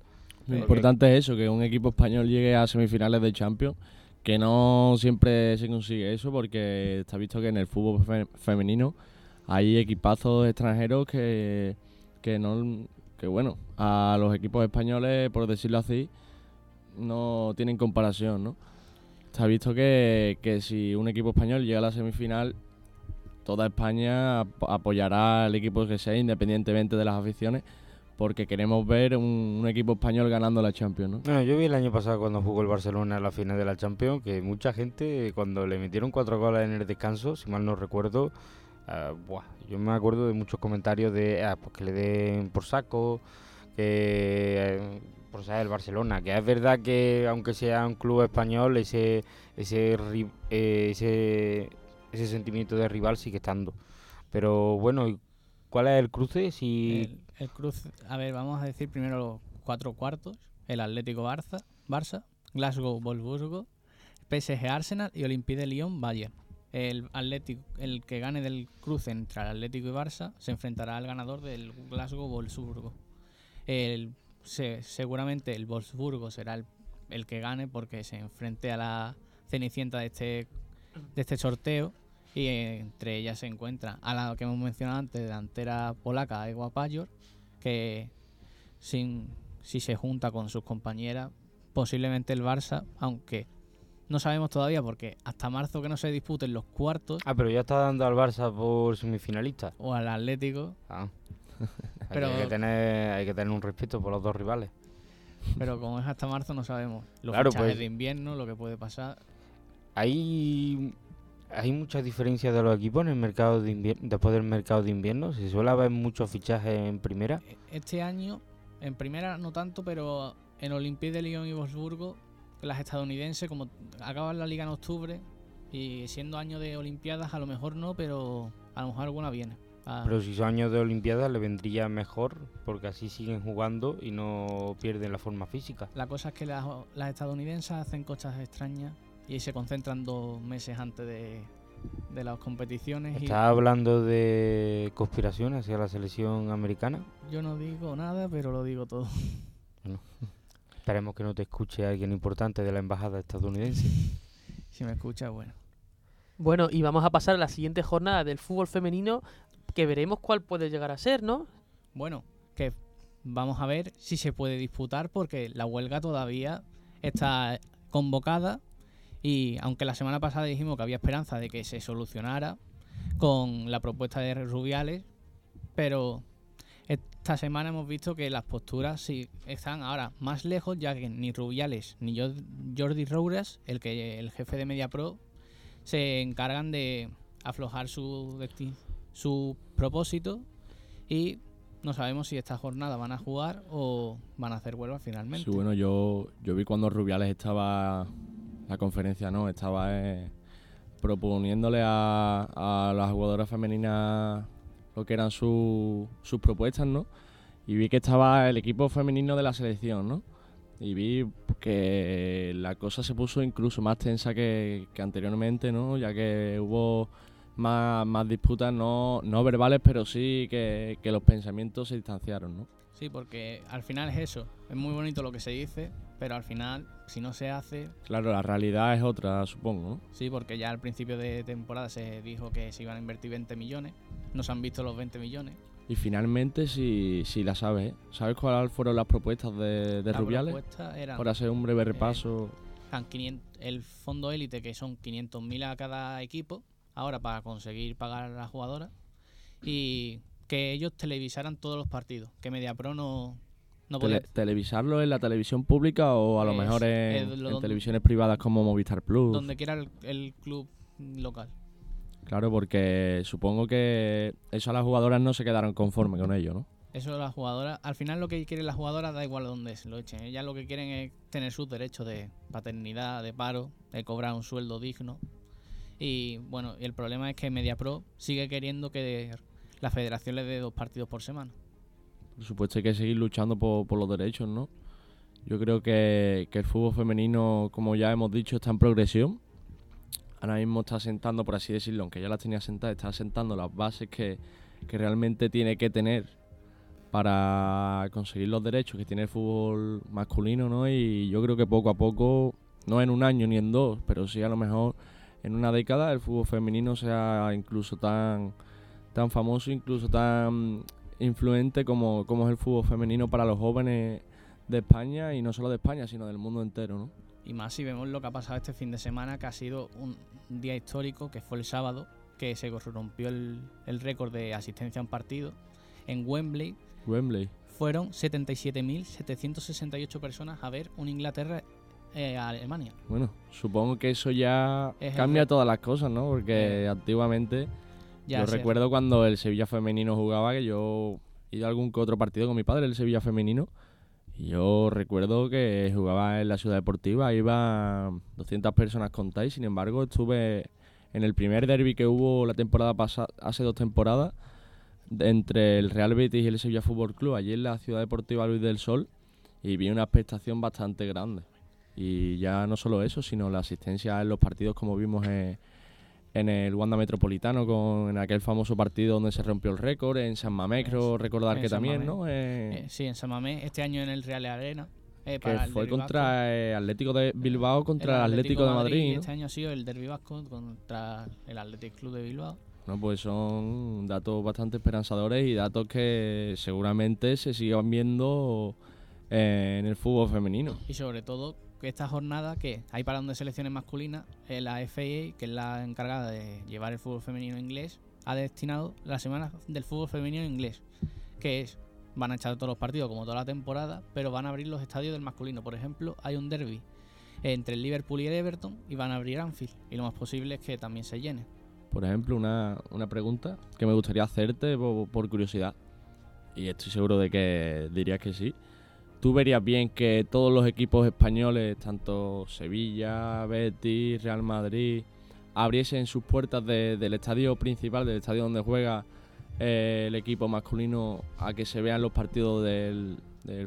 Lo importante es eso, que un equipo español llegue a semifinales de Champions, que no siempre se consigue eso, porque está visto que en el fútbol fe- femenino hay equipazos extranjeros que, que no que bueno, a los equipos españoles, por decirlo así, no tienen comparación, ¿no? Está visto que, que si un equipo español llega a la semifinal, toda España ap- apoyará al equipo que sea, independientemente de las aficiones, porque queremos ver un, equipo español ganando la Champions, ¿no? Bueno, yo vi el año pasado cuando jugó el Barcelona en la final de la Champions que mucha gente, cuando le metieron cuatro goles en el descanso, si mal no recuerdo, buah, yo me acuerdo de muchos comentarios de ah, pues que le den por saco, que eh, por ser el Barcelona, que es verdad que aunque sea un club español, ese ese eh, ese, sentimiento de rival sigue estando. Pero bueno, ¿y ¿cuál es el cruce? Si El, el cruce, a ver, vamos a decir primero los cuatro cuartos. El Atlético Barça, Barça Glasgow Wolfsburgo, PSG Arsenal y Olympique de Lyon Bayern. El Atlético, el que gane del cruce entre el Atlético y Barça se enfrentará al ganador del Glasgow Wolfsburgo. El, se- seguramente el Wolfsburgo será el, el que gane porque se enfrente a la cenicienta de este de este sorteo y eh, entre ellas se encuentra a la que hemos mencionado antes, delantera polaca Ewa Pajor, que sin, si se junta con sus compañeras, posiblemente el Barça, aunque no sabemos todavía porque hasta marzo que no se disputen los cuartos Ah, pero ya está dando al Barça por semifinalista. o al Atlético, Ah. Pero- hay, que tener, hay que tener un respeto por los dos rivales. pero como es hasta marzo no sabemos los Claro, fichajes pues- de invierno, lo que puede pasar. Hay, hay muchas diferencias de los equipos en el mercado de invier- después del mercado de invierno. Se suele haber muchos fichajes en primera. Este año, en primera no tanto, pero en Olympique de Lyon y Wolfsburgo, las estadounidenses, como acaban la liga en octubre y siendo año de Olimpiadas, a lo mejor no, pero a lo mejor alguna viene. Ah, Pero si son años de Olimpiadas le vendría mejor porque así siguen jugando y no pierden la forma física. la cosa es que las, las estadounidenses hacen cosas extrañas y se concentran dos meses antes de, de las competiciones. y ¿Estás hablando de conspiración hacia la selección americana? yo no digo nada, pero lo digo todo. Esperemos que no te escuche alguien importante de la embajada estadounidense. Si me escucha, bueno. Bueno, y vamos a pasar a la siguiente jornada del fútbol femenino, que veremos cuál puede llegar a ser, ¿no? Bueno, que vamos a ver si se puede disputar porque la huelga todavía está convocada y aunque la semana pasada dijimos que había esperanza de que se solucionara con la propuesta de Rubiales, pero esta semana hemos visto que las posturas sí están ahora más lejos ya que ni Rubiales ni Jor- Jordi Rouras, el que el jefe de MediaPro, se encargan de aflojar su desti- su propósito y no sabemos si esta jornada van a jugar o van a hacer huelga finalmente. Sí, bueno, yo, yo vi cuando Rubiales estaba, la conferencia, ¿no? Estaba eh, proponiéndole a, a las jugadoras femeninas lo que eran su- sus propuestas, ¿no? Y vi que estaba el equipo femenino de la selección, ¿no? Y vi que la cosa se puso incluso más tensa que, que anteriormente, ¿no? Ya que hubo más, más disputas, no, no verbales, pero sí que, que los pensamientos se distanciaron, ¿no? Sí, porque al final es eso. Es muy bonito lo que se dice, pero al final, si no se hace, Claro, la realidad es otra, supongo, ¿no? sí, porque ya al principio de temporada se dijo que se iban a invertir 20 millones. No se han visto los 20 millones. Y finalmente, si, si la sabes, ¿eh? ¿sabes cuáles fueron las propuestas de, de La Rubiales? propuesta era Por hacer un breve repaso. eran 500 el fondo élite, que son 500.000 a cada equipo, ahora para conseguir pagar a las jugadoras, y que ellos televisaran todos los partidos, que MediaPro no, no podía Tele- ¿Televisarlo en la televisión pública o a lo Es- mejor en, lo en televisiones privadas como Movistar Plus? donde quiera el, el club local. Claro, porque supongo que eso a las jugadoras no se quedaron conformes con ello, ¿no? Eso las jugadoras, al final lo que quieren las jugadoras da igual donde se lo echen. Ellas lo que quieren es tener sus derechos de paternidad, de paro, de cobrar un sueldo digno. Y bueno, el problema es que MediaPro sigue queriendo que la federación le dé dos partidos por semana. Por supuesto hay que seguir luchando por, por los derechos, ¿no? Yo creo que, que el fútbol femenino, como ya hemos dicho, está en progresión. Ahora mismo está sentando, por así decirlo, aunque ya las tenía sentadas, está sentando las bases que, que realmente tiene que tener para conseguir los derechos que tiene el fútbol masculino, ¿no? Y yo creo que poco a poco, no en un año ni en dos, pero sí a lo mejor en una década el fútbol femenino sea incluso tan, tan famoso, incluso tan influente como, como es el fútbol femenino para los jóvenes de España y no solo de España, sino del mundo entero, ¿no? Y más si vemos lo que ha pasado este fin de semana, que ha sido un día histórico, que fue el sábado, que se rompió el, el récord de asistencia a un partido en Wembley. Wembley. fueron 77.768 personas a ver un Inglaterra eh, a Alemania. Bueno, supongo que eso ya Es cambia todas las cosas, ¿no? Porque antiguamente, Ya yo recuerdo cuando el Sevilla femenino jugaba, que yo he ido a algún que otro partido con mi padre, el Sevilla femenino, y yo recuerdo que jugaba en la ciudad deportiva, iba 200 personas contadas, sin embargo estuve en el primer derby que hubo la temporada pasada, hace dos temporadas, entre el Real Betis y el Sevilla Fútbol Club, allí en la ciudad deportiva Luis del Sol, y vi una expectación bastante grande. Y ya no solo eso, sino la asistencia en los partidos como vimos en, en el Wanda Metropolitano, con en aquel famoso partido donde se rompió el récord, en San Mamés, creo recordar en que San también, Mamés. ¿no? Eh, Eh, sí, en San Mamés, este año en el Real Arena. eh, que para el fue contra eh, Atlético de Bilbao contra el Atlético, de Madrid. y ¿no? Este año ha sido el Derby Vasco contra el Athletic Club de Bilbao. No, pues son datos bastante esperanzadores y datos que seguramente se sigan viendo eh, en el fútbol femenino. Y sobre todo que esta jornada que hay parón de selecciones masculinas, eh, la FAA, que es la encargada de llevar el fútbol femenino inglés, ha destinado la semana del fútbol femenino inglés, que es, van a echar todos los partidos como toda la temporada, pero van a abrir los estadios del masculino. Por ejemplo, hay un derby entre el Liverpool y el Everton y van a abrir Anfield. Y lo más posible es que también se llene. Por ejemplo, una, una pregunta que me gustaría hacerte por curiosidad, y estoy seguro de que dirías que sí. ¿Tú verías bien que todos los equipos españoles, tanto Sevilla, Betis, Real Madrid, abriesen sus puertas de- del estadio principal, del estadio donde juega eh, el equipo masculino, a que se vean los partidos del,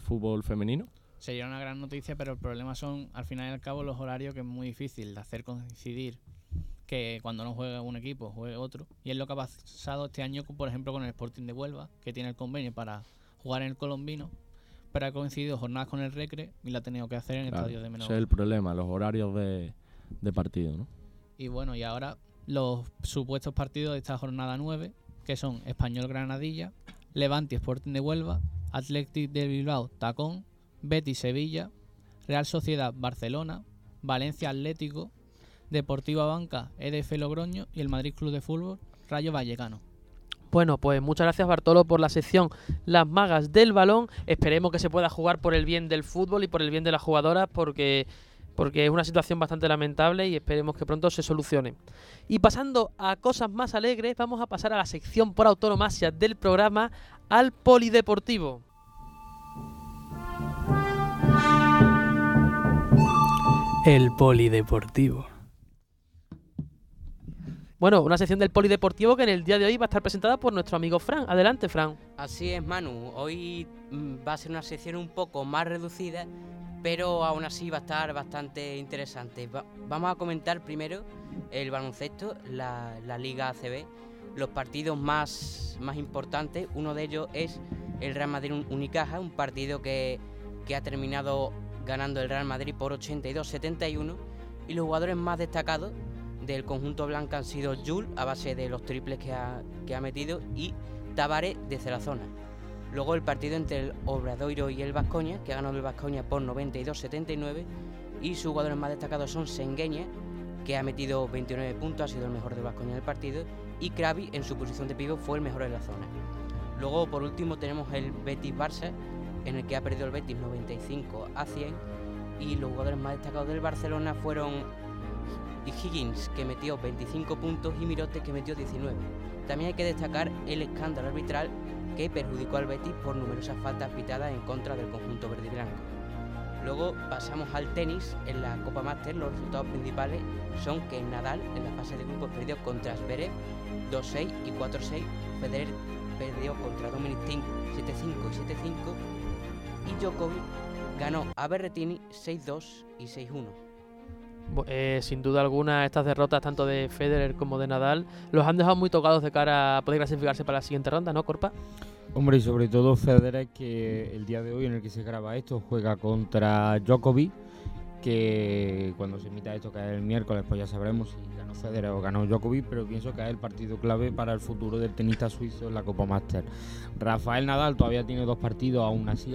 fútbol femenino? Sería una gran noticia, pero el problema son, al final y al cabo, los horarios que es muy difícil de hacer coincidir que cuando no juega un equipo, juegue otro. Y es lo que ha pasado este año, por ejemplo, con el Sporting de Huelva, que tiene el convenio para jugar en el Colombino, pero ha coincidido jornadas con el Recre y lo ha tenido que hacer en Claro, estadios de menor. ese es el problema, los horarios de, de partido, ¿no? Y bueno, y ahora los supuestos partidos de esta jornada 9, que son Español Granadilla, Levante Sporting de Huelva, Athletic de Bilbao Tacón, Betis Sevilla, Real Sociedad Barcelona, Valencia Atlético, Deportiva Banca EDF Logroño y el Madrid Club de Fútbol Rayo Vallecano. Bueno, pues muchas gracias Bartolo por la sección Las Magas del Balón. Esperemos que se pueda jugar por el bien del fútbol y por el bien de las jugadoras porque, porque es una situación bastante lamentable y esperemos que pronto se solucione. Y pasando a cosas más alegres, vamos a pasar a la sección por autonomasia del programa al Polideportivo. El Polideportivo. Bueno, una sección del Polideportivo que en el día de hoy va a estar presentada por nuestro amigo Fran. Adelante, Fran. Así es, Manu. Hoy mm, va a ser una sección un poco más reducida, pero aún así va a estar bastante interesante. Va- vamos a comentar primero el baloncesto, la, la Liga ACB, los partidos más, más importantes. Uno de ellos es el Real Madrid Unicaja, un partido que, que ha terminado ganando el Real Madrid por 82-71. Y los jugadores más destacados del conjunto blanco han sido Jul, a base de los triples que ha, que ha metido, y Tavares de Cerazona. Luego el partido entre el Obradoiro y el Vascoña, que ha ganado el Vascoña por 92-79. Y sus jugadores más destacados son Sengueña, que ha metido 29 puntos, ha sido el mejor del Vascoña del partido. Y Krabi, en su posición de pívot, fue el mejor en la zona. Luego, por último, tenemos el Betis-Barça, en el que ha perdido el Betis 95 a 100. Y los jugadores más destacados del Barcelona fueron Higgins, que metió 25 puntos, y Mirote, que metió 19. También hay que destacar el escándalo arbitral que perjudicó al Betis por numerosas faltas pitadas en contra del conjunto verde y blanco. Luego pasamos al tenis. En la Copa Master los resultados principales son que Nadal en la fase de grupos perdió contra Zverev 2-6 y 4-6. Federer perdió contra Dominic Thiem 7-5 y 7-5. Y Djokovic ganó a Berrettini 6-2 y 6-1. Eh, sin duda alguna, estas derrotas, tanto de Federer como de Nadal, los han dejado muy tocados de cara a poder clasificarse para la siguiente ronda, ¿no, Corpa? Hombre, y sobre todo Federer, que el día de hoy en el que se graba esto juega contra Djokovic, que cuando se emita esto, que es el miércoles, pues ya sabremos si ganó Federer o ganó Djokovic, pero pienso que es el partido clave para el futuro del tenista suizo en la Copa Master. Rafael Nadal todavía tiene dos partidos aún así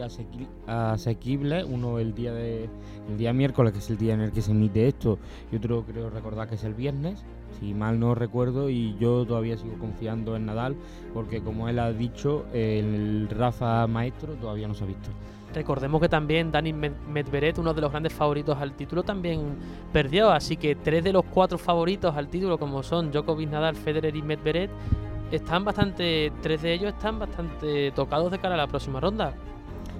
asequibles, uno el día de el día miércoles, que es el día en el que se emite esto, y otro creo recordar que es el viernes, si mal no recuerdo, y yo todavía sigo confiando en Nadal, porque como él ha dicho, el Rafa Maestro todavía no se ha visto. Recordemos que también Dani Medvedev, uno de los grandes favoritos al título, también perdió. Así que tres de los cuatro favoritos al título, como son Djokovic, Nadal, Federer y Medvedev, están bastante, tres de ellos están bastante tocados de cara a la próxima ronda.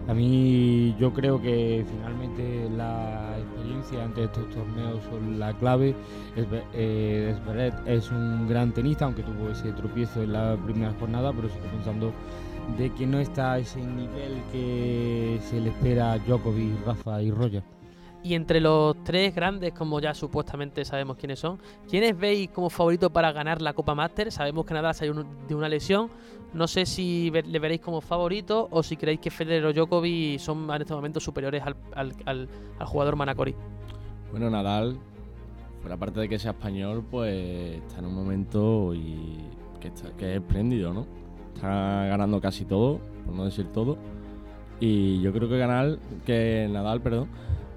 A mí yo creo que finalmente la experiencia ante estos torneos son la clave. Eh, es un gran tenista, aunque tuvo ese tropiezo en la primera jornada, pero sigo pensando de que no está a ese nivel que se le espera a Djokovic, Rafa y Roger. Y entre los tres grandes, como ya supuestamente sabemos quiénes son, ¿quiénes veis como favorito para ganar la Copa Master? Sabemos que Nadal salió de una lesión. No sé si le veréis como favorito o si creéis que Federer o Djokovic son en este momento superiores al, jugador Manacori. Bueno, Nadal, por la parte de que sea español, pues está en un momento y que, que es espléndido, ¿no? Está ganando casi todo, por no decir todo. Y yo creo que ganar, que Nadal, perdón,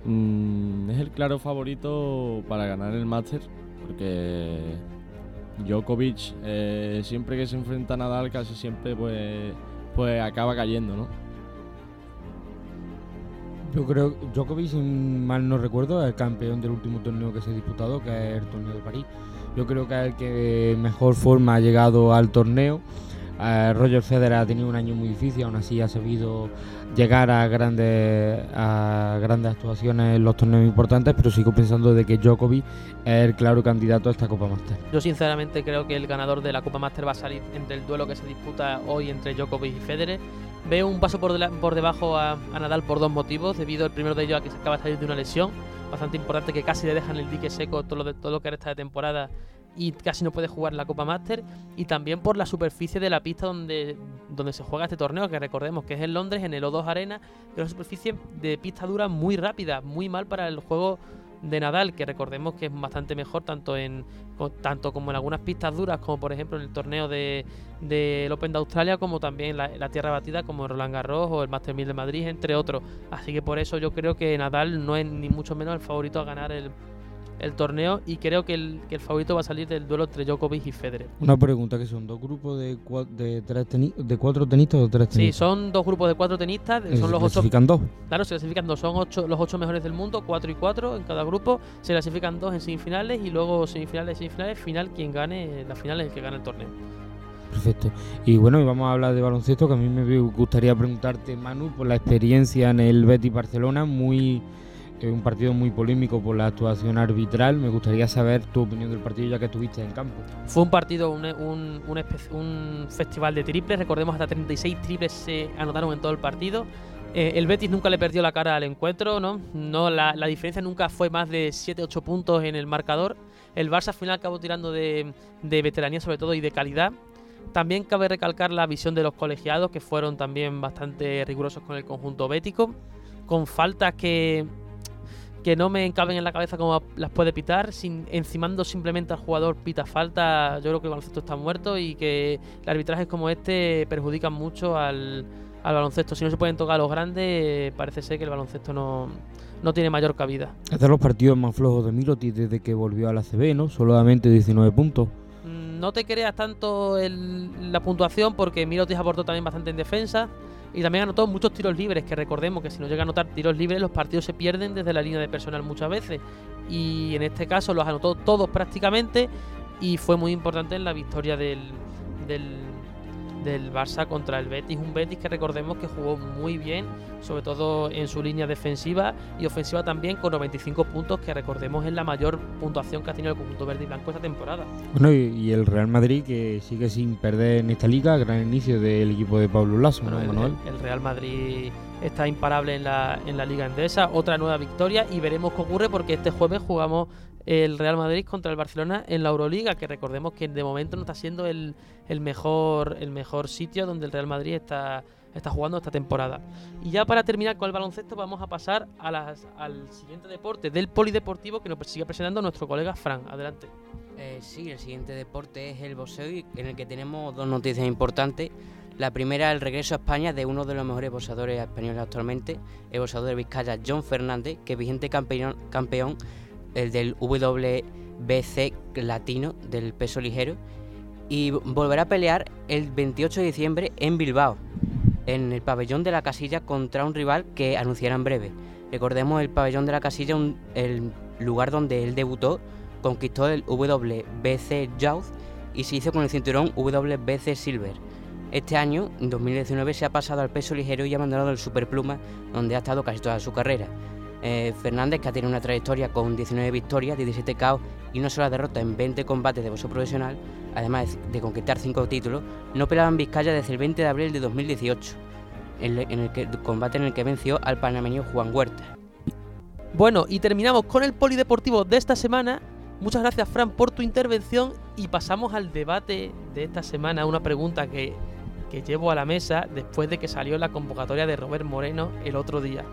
mm, es el claro favorito para ganar el Master, porque Djokovic eh, siempre que se enfrenta a Nadal casi siempre pues, pues acaba cayendo, ¿no? Yo creo Djokovic, mal no recuerdo, es el campeón del último torneo que se ha disputado, que es el torneo de París. Yo creo que es el que mejor forma ha llegado al torneo Roger Federer ha tenido un año muy difícil, aún así ha sabido llegar a grandes, a grandes actuaciones en los torneos importantes, pero sigo pensando de que Djokovic es el claro candidato a esta Copa Master. Yo sinceramente creo que el ganador de la Copa Master va a salir entre el duelo que se disputa hoy entre Djokovic y Federer. Veo un paso por, por debajo a, Nadal por dos motivos, debido al primero de ellos a que se acaba de salir de una lesión bastante importante que casi le dejan el dique seco todo lo, de, todo lo que resta de temporada y casi no puede jugar la Copa Master y también por la superficie de la pista donde, donde se juega este torneo, que recordemos que es en Londres, en el O2 Arena, que es una superficie de pista dura muy rápida, muy mal para el juego de Nadal, que recordemos que es bastante mejor tanto en tanto como en algunas pistas duras, como por ejemplo en el torneo del de, Open de Australia, como también la, la tierra batida, como Roland Garros o el Master 1000 de Madrid, entre otros. Así que por eso yo creo que Nadal no es ni mucho menos el favorito a ganar el, el torneo y creo que el, que el, favorito va a salir del duelo entre Djokovic y Federer. Una pregunta, que son dos grupos de, de, tres de cuatro tenistas o tres tenistas? Sí, son dos grupos de cuatro tenistas. Son ¿Se los clasifican dos? Claro, se clasifican dos. Son ocho, los ocho mejores del mundo, cuatro y cuatro en cada grupo. Se clasifican dos en semifinales y luego semifinales semifinales. Final, quien gane la final es el que gana el torneo. Perfecto. Y bueno, y vamos a hablar de baloncesto, que a mí me gustaría preguntarte, Manu, por la experiencia en el Betis Barcelona, muy un partido muy polémico por la actuación arbitral. Me gustaría saber tu opinión del partido ya que estuviste en campo. Fue un partido, un, festival de triples. Recordemos, hasta 36 triples se anotaron en todo el partido. Eh, el Betis nunca le perdió la cara al encuentro, ¿no? no la, diferencia nunca fue más de 7-8 puntos en el marcador. El Barça al final acabó tirando de, de veteranía sobre todo y de calidad. También cabe recalcar la visión de los colegiados que fueron también bastante rigurosos con el conjunto bético, con faltas que que no me encaben en la cabeza como las puede pitar, sin, encimando simplemente al jugador pita falta, yo creo que el baloncesto está muerto y que arbitrajes como este perjudican mucho al, baloncesto. Si no se pueden tocar los grandes, parece ser que el baloncesto no, no tiene mayor cabida. Es de los partidos más flojos de Miloti desde que volvió a la CB, ¿no? Solamente 19 puntos. Mm, no te creas tanto la puntuación porque Mirotic aportó también bastante en defensa. Y también anotó muchos tiros libres, que recordemos que si no llega a anotar tiros libres, los partidos se pierden desde la línea de personal muchas veces. Y en este caso los anotó todos prácticamente y fue muy importante en la victoria del, del del Barça contra el Betis. Un Betis que recordemos que jugó muy bien, sobre todo en su línea defensiva y ofensiva también, con 95 puntos, que recordemos es la mayor puntuación que ha tenido el conjunto verde y blanco esta temporada. Bueno, y, el Real Madrid que sigue sin perder en esta liga, gran inicio del equipo de Pablo Lasso, ¿no, Manuel? El, Real Madrid está imparable en la, en la Liga Endesa, otra nueva victoria y veremos qué ocurre porque este jueves jugamos el Real Madrid contra el Barcelona en la Euroliga, que recordemos que de momento no está siendo el, el, mejor, el mejor sitio donde el Real Madrid está está jugando esta temporada. Y ya para terminar con el baloncesto vamos a pasar a las- al siguiente deporte del polideportivo que nos sigue presentando nuestro colega Fran. Adelante. Eh, sí, el siguiente deporte es el boxeo en el que tenemos dos noticias importantes. La primera, el regreso a España de uno de los mejores boxeadores españoles actualmente, el boxeador de Vizcaya, John Fernández, que es vigente campeón, campeón el del WBC latino del peso ligero, y volverá a pelear el 28 de diciembre en Bilbao, en el pabellón de la casilla contra un rival que anunciará en breve. Recordemos el pabellón de la casilla, el lugar donde él debutó conquistó el WBC Youth y se hizo con el cinturón WBC Silver. Este año, en 2019, se ha pasado al peso ligero y ha abandonado el superpluma, donde ha estado casi toda su carrera. Eh, Fernández, que ha tenido una trayectoria con 19 victorias, 17 KO y una sola derrota en 20 combates de boxeo profesional, además de conquistar 5 títulos, no pelaba en Vizcaya desde el 20 de abril de 2018, en el, combate en el que venció al panameño Juan Huerta. Bueno, y terminamos con el polideportivo de esta semana. Muchas gracias, Fran, por tu intervención. Y pasamos al debate de esta semana. Una pregunta que, que llevo a la mesa después de que salió la convocatoria de Robert Moreno el otro día.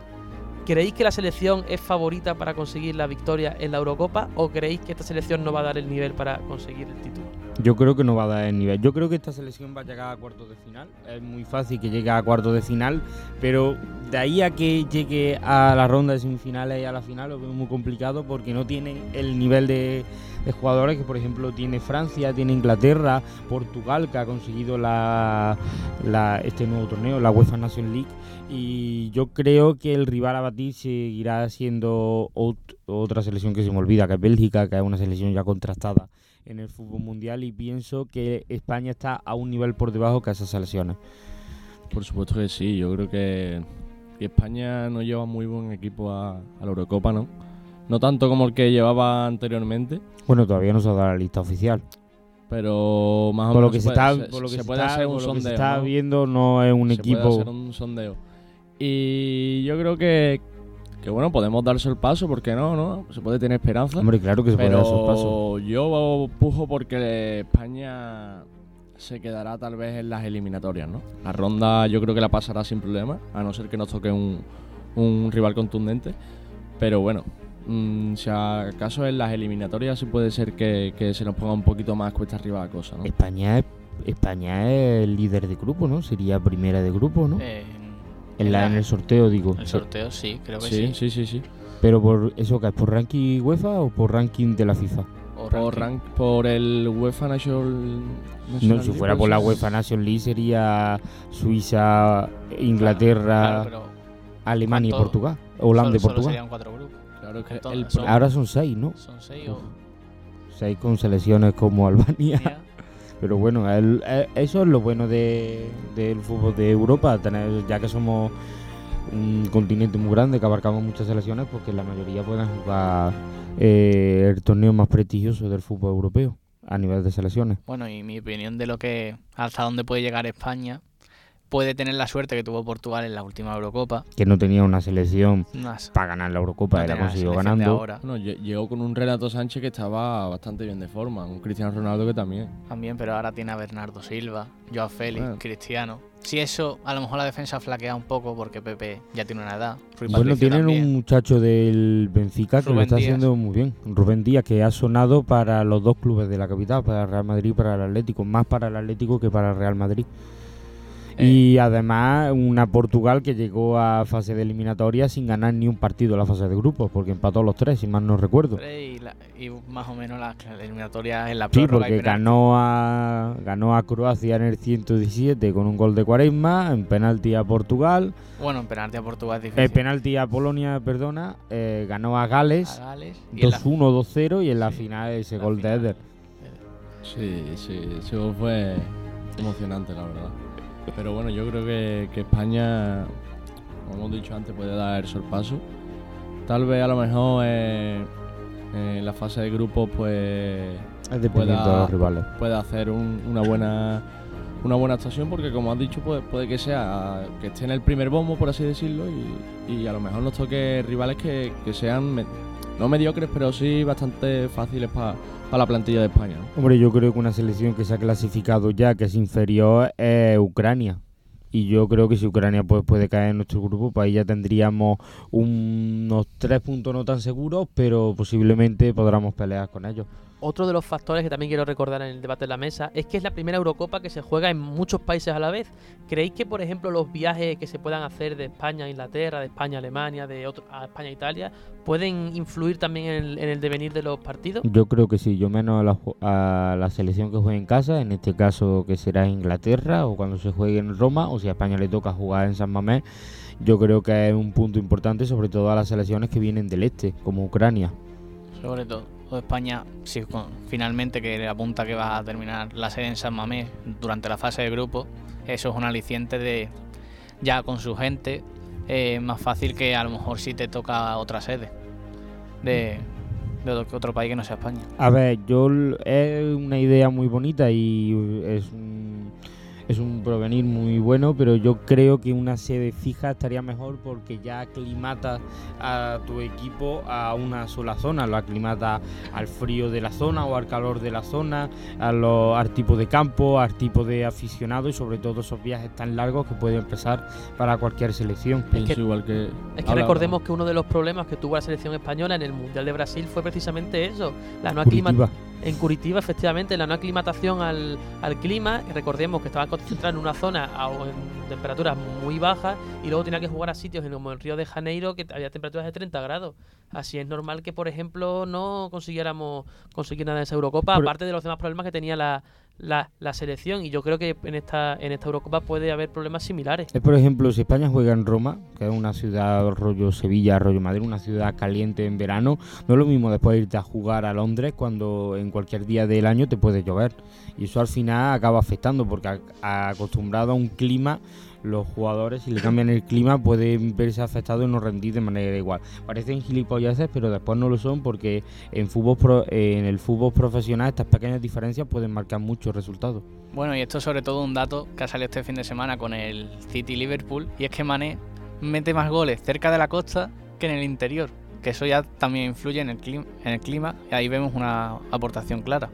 ¿Creéis que la selección es favorita para conseguir la victoria en la Eurocopa o creéis que esta selección no va a dar el nivel para conseguir el título? Yo creo que no va a dar el nivel. Yo creo que esta selección va a llegar a cuartos de final. Es muy fácil que llegue a cuartos de final, pero de ahí a que llegue a la ronda de semifinales y a la final lo veo muy complicado porque no tienen el nivel de, jugadores que, por ejemplo, tiene Francia, tiene Inglaterra, Portugal, que ha conseguido la, este nuevo torneo, la UEFA Nation League. Y yo creo que el rival a batir seguirá siendo ot- otra selección que se me olvida, que es Bélgica, que es una selección ya contrastada en el fútbol mundial y pienso que España está a un nivel por debajo que esas selecciones. Por supuesto que sí, yo creo que, que España no lleva muy buen equipo a, a la Eurocopa, ¿no? No tanto como el que llevaba anteriormente, Bueno, todavía no se ha dado la lista oficial. pero más o Por lo menos que se, puede- está, por lo que se, puede está- hacer un por lo que se está ¿no? viendo no es un Se puede hacer un sondeo. Y yo creo que, que bueno, podemos darse el paso, ¿por qué no? no? Se puede tener esperanza. Hombre, claro que se puede dar esos pasos. Pero yo pujo porque España se quedará tal vez en las eliminatorias, ¿no? La ronda yo creo que la pasará sin problema, a no ser que nos toque un, un rival contundente. Pero bueno, mm, si acaso en las eliminatorias sí puede ser que, que se nos ponga un poquito más cuesta arriba la cosa, ¿no? España es España es el líder de grupo, ¿no? Sería primera de grupo, ¿no? Eh, en, la, en el sorteo, digo. el sorteo sí, creo que Sí, sí. sí, sí, sí. Pero por eso que es por ranking UEFA o por ranking de la FIFA. O Por, rank- por el UEFA National, No, National si League, fuera por pues, la sí. UEFA Nation League sería Suiza, Inglaterra, Claro, pero Alemania y. Portugal. Holanda y solo Portugal. serían cuatro grupos. Claro que Entonces, el son- Ahora son seis, ¿no? Son seis o. Seis con selecciones como Albania. Pero bueno, el- eso es lo bueno de- del fútbol de Europa, tener, ya que somos un continente muy grande que abarcamos muchas selecciones, porque la mayoría pueden jugar eh, el torneo más prestigioso del fútbol europeo a nivel de selecciones. Bueno, y mi opinión de lo que hasta dónde puede llegar España puede tener la suerte que tuvo Portugal en la última Eurocopa. Que no tenía una selección para ganar la Eurocopa, no y la consiguió ganando. ahora llegó con un Renato Sánchez que estaba bastante bien de forma, un Cristiano Ronaldo que también. también, pero ahora tiene a Bernardo Silva, Joao Félix, Bueno. Cristiano. Si eso, a lo mejor la defensa flaquea un poco porque Pepe ya tiene una edad. Rui Bueno, Patricio tienen también. un muchacho del Benfica que lo está Díaz. haciendo muy bien. Rubén Díaz, que ha sonado para los dos clubes de la capital, para el Real Madrid y para el Atlético. Más para el Atlético que para el Real Madrid. Eh. Y además una Portugal que llegó a fase de eliminatoria sin ganar ni un partido en la fase de grupos, porque empató los tres, si mal no recuerdo. Y, la- y más o menos las eliminatorias en la Sí, porque ganó a, ganó a Croacia en el 117 con un gol de Cuaresma, en penalti a Portugal, Bueno, en penalti a Portugal es difícil. en penalti a Polonia, perdona, eh, ganó a Gales Gales. Y en la- 2-1, 2-0 y en la Sí, final ese la gol de. Eder. Sí, sí, ese gol fue emocionante, la verdad. Pero bueno, yo creo que, que España, como hemos dicho antes, puede dar el sorpaso. Tal vez a lo mejor eh, en la fase de grupos, pues Es Pueda- de los rivales. puede hacer un- una buena una buena actuación porque como has dicho puede, puede que sea que esté en el primer bombo por así decirlo y, y a lo mejor nos toque rivales que, que sean no mediocres pero sí bastante fáciles para la plantilla de España. Hombre, yo creo que una selección que se ha clasificado ya, que es inferior, es Ucrania. y yo creo que si Ucrania pues puede caer en nuestro grupo, pues ahí ya tendríamos unos tres puntos no tan seguros, pero posiblemente podamos pelear con ellos. Otro de los factores que también quiero recordar en el debate de la mesa es que es la primera Eurocopa que se juega en muchos países a la vez. ¿Creéis que, por ejemplo, los viajes que se puedan hacer de España a Inglaterra, de España a Alemania, de otro, a España a Italia, pueden influir también en el, en el devenir de los partidos? Yo creo que sí, yo menos a la, a la selección que juegue en casa, en este caso que será Inglaterra o cuando se juegue en Roma, o si a España le toca jugar en San Mamés, yo creo que es un punto importante, sobre todo a las selecciones que vienen del este, como Ucrania. Sobre todo España, si finalmente que apunta que va a terminar la sede en San Mamés durante la fase de grupo, eso es un aliciente de ya con su gente, eh, más fácil que a lo mejor si te toca otra sede de, de otro, país que no sea España. A ver, yo es una idea muy bonita y es un, es un provenir muy bueno, pero yo creo que una sede fija estaría mejor porque ya aclimata a tu equipo a una sola zona, lo aclimata al frío de la zona o al calor de la zona, a lo- al tipo de campo, al tipo de aficionado y sobre todo esos viajes tan largos que pueden empezar para cualquier selección. Pienso que- igual que... Es que Habla, recordemos que uno de los problemas que tuvo la selección española en el Mundial de Brasil fue precisamente eso, la no aclimatación. En Curitiba, efectivamente, la no aclimatación al, al clima. Recordemos que estaban concentrados en una zona a- en temperaturas muy bajas y luego tenía que jugar a sitios como el Río de Janeiro que había temperaturas de 30 grados. Así es normal que, por ejemplo, no consiguiéramos conseguir nada en esa Eurocopa, Pero- aparte de los demás problemas que tenía la, la, la selección. Y yo creo que en esta, en esta Eurocopa puede haber problemas similares. Es por ejemplo, si España juega en Roma, que es una ciudad rollo Sevilla, rollo Madrid, una ciudad caliente en verano, no es lo mismo después irte a jugar a Londres cuando en cualquier día del año te puede llover. Y eso al final acaba afectando porque acostumbrado a un clima, los jugadores si le cambian el clima pueden verse afectados y no rendir de manera igual. Parecen gilipolleces, pero después no lo son porque en fútbol pro- en el fútbol profesional estas pequeñas diferencias pueden marcar muchos resultados. Bueno, y esto es sobre todo un dato que ha salido este fin de semana con el City Liverpool, y es que Mané mete más goles cerca de la costa que en el interior, que eso ya también influye en el clima, en el clima y ahí vemos una aportación clara.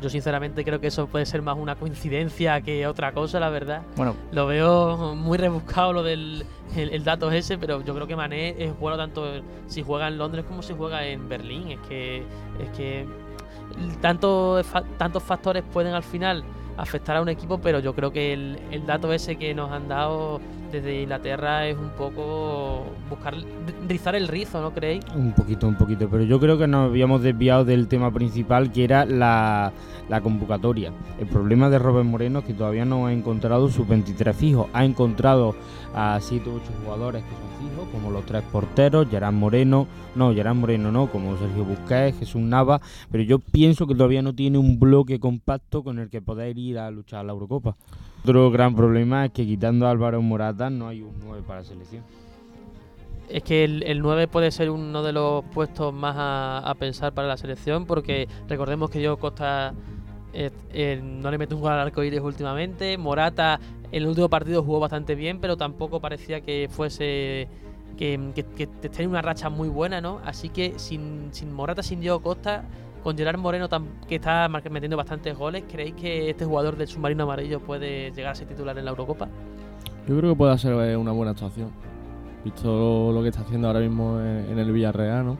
Yo sinceramente creo que eso puede ser más una coincidencia que otra cosa, la verdad. Bueno, Lo veo muy rebuscado lo del el, el dato ese, pero yo creo que Mané es bueno tanto si juega en Londres como si juega en Berlín. Es que es que tanto, tantos factores pueden al final afectar a un equipo, pero yo creo que el, el dato ese que nos han dado desde Inglaterra es un poco buscar rizar el rizo, ¿no creéis? Un poquito, un poquito, pero yo creo que nos habíamos desviado del tema principal que era la, la convocatoria. El problema de Robert Moreno es que todavía no ha encontrado sus 23 fijos. Ha encontrado a 7 o 8 jugadores que son fijos, como los tres porteros, Gerard Moreno, no, Gerard Moreno no, como Sergio Busquets, Jesús Nava, pero yo pienso que todavía no tiene un bloque compacto con el que poder ir a luchar a la Eurocopa. Otro gran problema es que quitando a Álvaro Morata no hay un 9 para la selección. Es que el, el 9 puede ser uno de los puestos más a, pensar para la selección, porque recordemos que Diego Costa eh, eh, no le mete un gol al arco iris últimamente. Morata en el último partido jugó bastante bien, pero tampoco parecía que fuese. que, que, que tenía una racha muy buena, ¿no? Así que sin, sin Morata, sin Diego Costa, con Gerard Moreno que está metiendo bastantes goles, ¿creéis que este jugador del submarino amarillo puede llegar a ser titular en la Eurocopa? Yo creo que puede ser eh, una buena actuación. Visto lo que está haciendo ahora mismo en, el Villarreal, ¿no?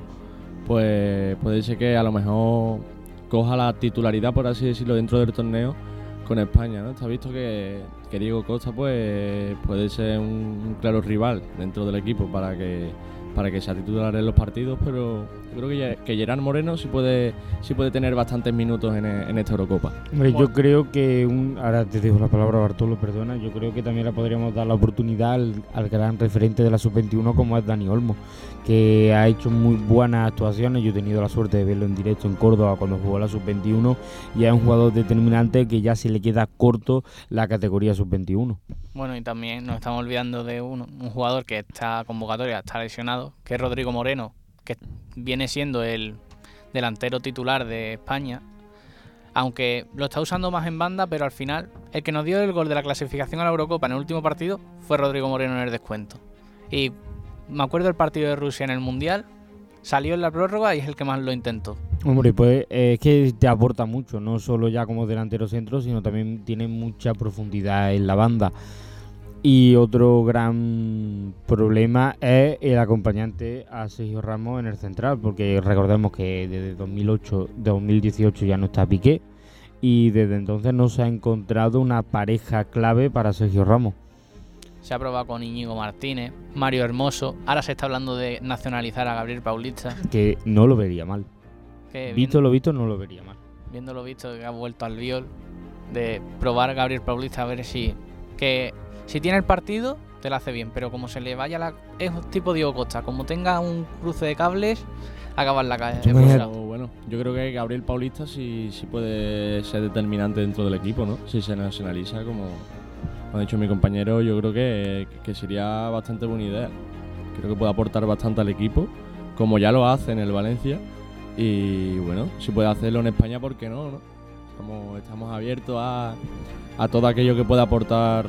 Pues puede ser que a lo mejor coja la titularidad, por así decirlo, dentro del torneo con España, ¿no? Está visto que, que Diego Costa pues puede ser un claro rival dentro del equipo para que para que sea titular en los partidos, pero creo que, Gerard Moreno sí puede sí puede tener bastantes minutos en, esta Eurocopa. Yo creo que un, ahora te dejo la palabra Bartolo, perdona, yo creo que también le podríamos dar la oportunidad al, al gran referente de la sub-21 como es Dani Olmo, que ha hecho muy buenas actuaciones, yo he tenido la suerte de verlo en directo en Córdoba cuando jugó la sub-21 y es un jugador determinante que ya se le queda corto la categoría sub-21. Bueno, y también nos estamos olvidando de uno, un jugador que está convocatoria, está lesionado, que es Rodrigo Moreno, que viene siendo el delantero titular de España. Aunque lo está usando más en banda, pero al final el que nos dio el gol de la clasificación a la Eurocopa en el último partido fue Rodrigo Moreno en el descuento. Y me acuerdo del partido de Rusia en el Mundial, salió en la prórroga y es el que más lo intentó. Hombre, pues eh, es que te aporta mucho, no solo ya como delantero centro, sino también tiene mucha profundidad en la banda. Y otro gran problema es el acompañante a Sergio Ramos en el central, porque recordemos que desde 2008, 2018 ya no está Piqué y desde entonces no se ha encontrado una pareja clave para Sergio Ramos. Se ha probado con Íñigo Martínez, Mario Hermoso. Ahora se está hablando de nacionalizar a Gabriel Paulista. Que no lo vería mal. Que Visto lo visto, no lo vería mal. Viendo lo visto, que ha vuelto al viol. De probar a Gabriel Paulista a ver si. Que si tiene el partido, te lo hace bien. Pero como se le vaya la. Es un tipo Diego Costa. Como tenga un cruce de cables, acaba en la calle. Bueno, yo creo que Gabriel Paulista sí, sí puede ser determinante dentro del equipo, ¿no? Si se nacionaliza, como ha dicho mi compañero, yo creo que, que sería bastante buena idea. Creo que puede aportar bastante al equipo, como ya lo hace en el Valencia. Y bueno, si puede hacerlo en España, ¿por qué no? no? Estamos, abiertos a, a todo aquello que pueda aportar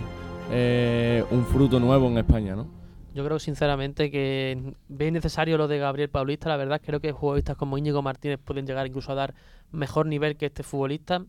eh, un fruto nuevo en España, ¿no? Yo creo sinceramente que ve necesario lo de Gabriel Paulista. La verdad creo que futbolistas como Íñigo Martínez pueden llegar incluso a dar mejor nivel que este futbolista.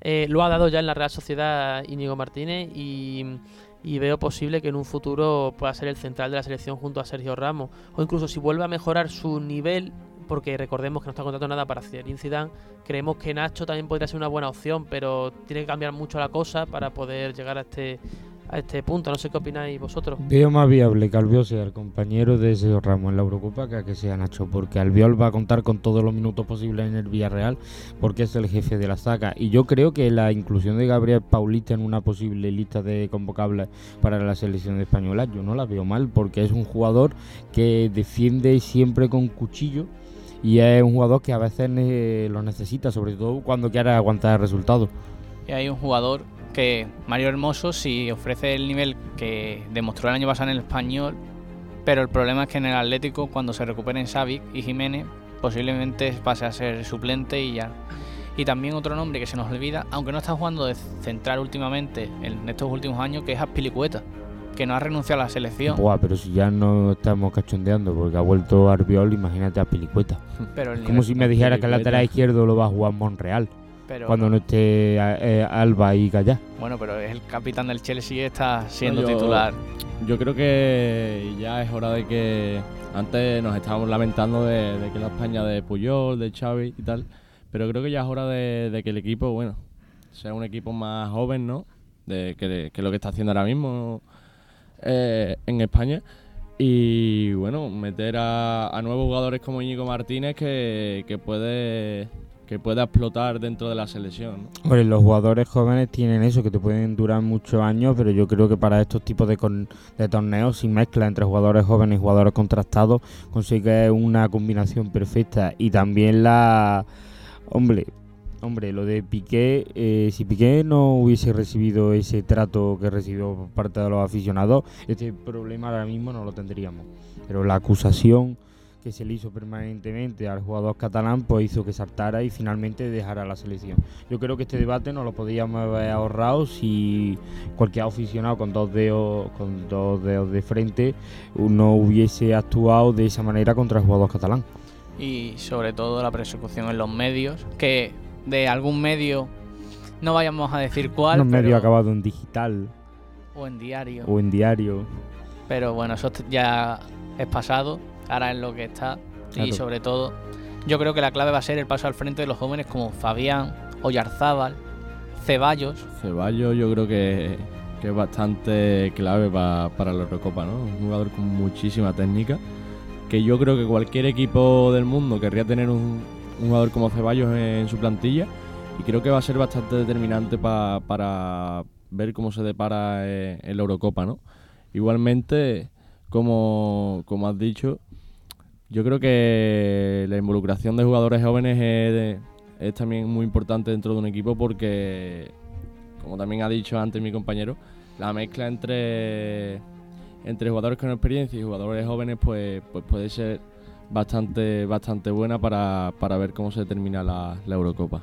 Eh, lo ha dado ya en la Real Sociedad Íñigo Martínez y, veo posible que en un futuro pueda ser el central de la selección junto a Sergio Ramos. O incluso si vuelve a mejorar su nivel, porque recordemos que no está contratando nada para Zinedine Zidane, creemos que Nacho también podría ser una buena opción, pero tiene que cambiar mucho la cosa para poder llegar a este, a este punto. No sé qué opináis vosotros. Veo más viable que Albiol sea el compañero de Sergio Ramos en la Eurocopa que a que sea Nacho, porque Albiol va a contar con todos los minutos posibles en el Villarreal, porque es el jefe de la saga. Y yo creo que la inclusión de Gabriel Paulista en una posible lista de convocables para la selección española, yo no la veo mal, porque es un jugador que defiende siempre con cuchillo. Y es un jugador que a veces ne- lo necesita, sobre todo cuando quiere aguantar el resultado. Y hay un jugador que, Mario Hermoso, si ofrece el nivel que demostró el año pasado en el español, pero el problema es que en el Atlético, cuando se recuperen Savic y Jiménez, posiblemente pase a ser suplente y ya. Y también otro nombre que se nos olvida, aunque no está jugando de central últimamente en estos últimos años, que es Aspilicueta, que no ha renunciado a la selección. Buah, pero si ya no estamos cachondeando, porque ha vuelto Arbiol, imagínate a Pilicueta. Pero el Como si me dijera que el lateral izquierdo lo va a jugar Monreal pero- cuando no esté eh, Alba y Gallá. Bueno, pero es el capitán del Chelsea está siendo yo- titular. Yo creo que ya es hora de que. Antes nos estábamos lamentando de, de que la España de Puyol, de Xavi y tal. Pero creo que ya es hora de, de que el equipo, bueno, sea un equipo más joven, ¿no? De que, que lo que está haciendo ahora mismo eh, en España. Y bueno, meter a, a nuevos jugadores como Íñigo Martínez que, que puede que pueda explotar dentro de la selección. ¿no? Los jugadores jóvenes tienen eso, que te pueden durar muchos años, pero yo creo que para estos tipos de, con- de torneos, sin mezcla entre jugadores jóvenes y jugadores contrastados, consigue una combinación perfecta. Y también la... Hombre, hombre, lo de Piqué, eh, si Piqué no hubiese recibido ese trato que recibió por parte de los aficionados, este problema ahora mismo no lo tendríamos. Pero la acusación que se le hizo permanentemente al jugador catalán, pues hizo que saltara y finalmente dejara la selección. Yo creo que este debate no lo podíamos haber ahorrado si cualquier aficionado con dos dedos, con dos dedos de frente no hubiese actuado de esa manera contra el jugador catalán. y sobre todo la persecución en los medios, que de algún medio, no vayamos a decir cuál, Los medios pero- acabados en digital o en diario, o en diario. pero bueno, eso ya es pasado, ahora es lo que está y sobre todo yo creo que la clave va a ser el paso al frente de los jóvenes como Fabián, Oyarzábal, Ceballos, Ceballos yo creo que, que es bastante clave pa- para la Eurocopa, ¿no? Un jugador con muchísima técnica, que yo creo que cualquier equipo del mundo querría tener un, un jugador como Ceballos en su plantilla y creo que va a ser bastante determinante pa- para ver cómo se depara eh, en la Eurocopa, ¿no? Igualmente, como, como has dicho, yo creo que la involucración de jugadores jóvenes es, también muy importante dentro de un equipo porque, como también ha dicho antes mi compañero, la mezcla entre, entre jugadores con experiencia y jugadores jóvenes pues, pues puede ser bastante, bastante buena para, para ver cómo se termina la, la Eurocopa.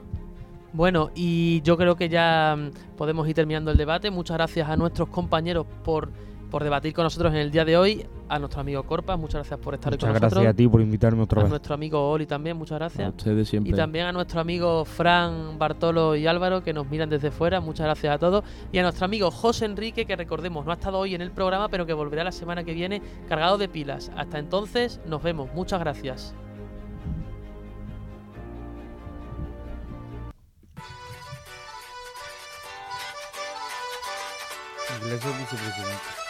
Bueno, y yo creo que ya mm, podemos ir terminando el debate. Muchas gracias a nuestros compañeros por, por debatir con nosotros en el día de hoy. A nuestro amigo Corpas, muchas gracias por estar Muchas hoy con gracias a ti por invitarme otra a vez. nuestro amigo Oli también, muchas A gracias. ustedes siempre. Y también a nuestro amigo Fran, Bartolo y Álvaro que nos miran desde fuera, muchas gracias a todos. Y a nuestro amigo José Enrique que recordemos no ha estado hoy en el programa pero que volverá la semana que viene cargado de pilas. Hasta entonces nos vemos, muchas gracias. Iglesias vicepresidente.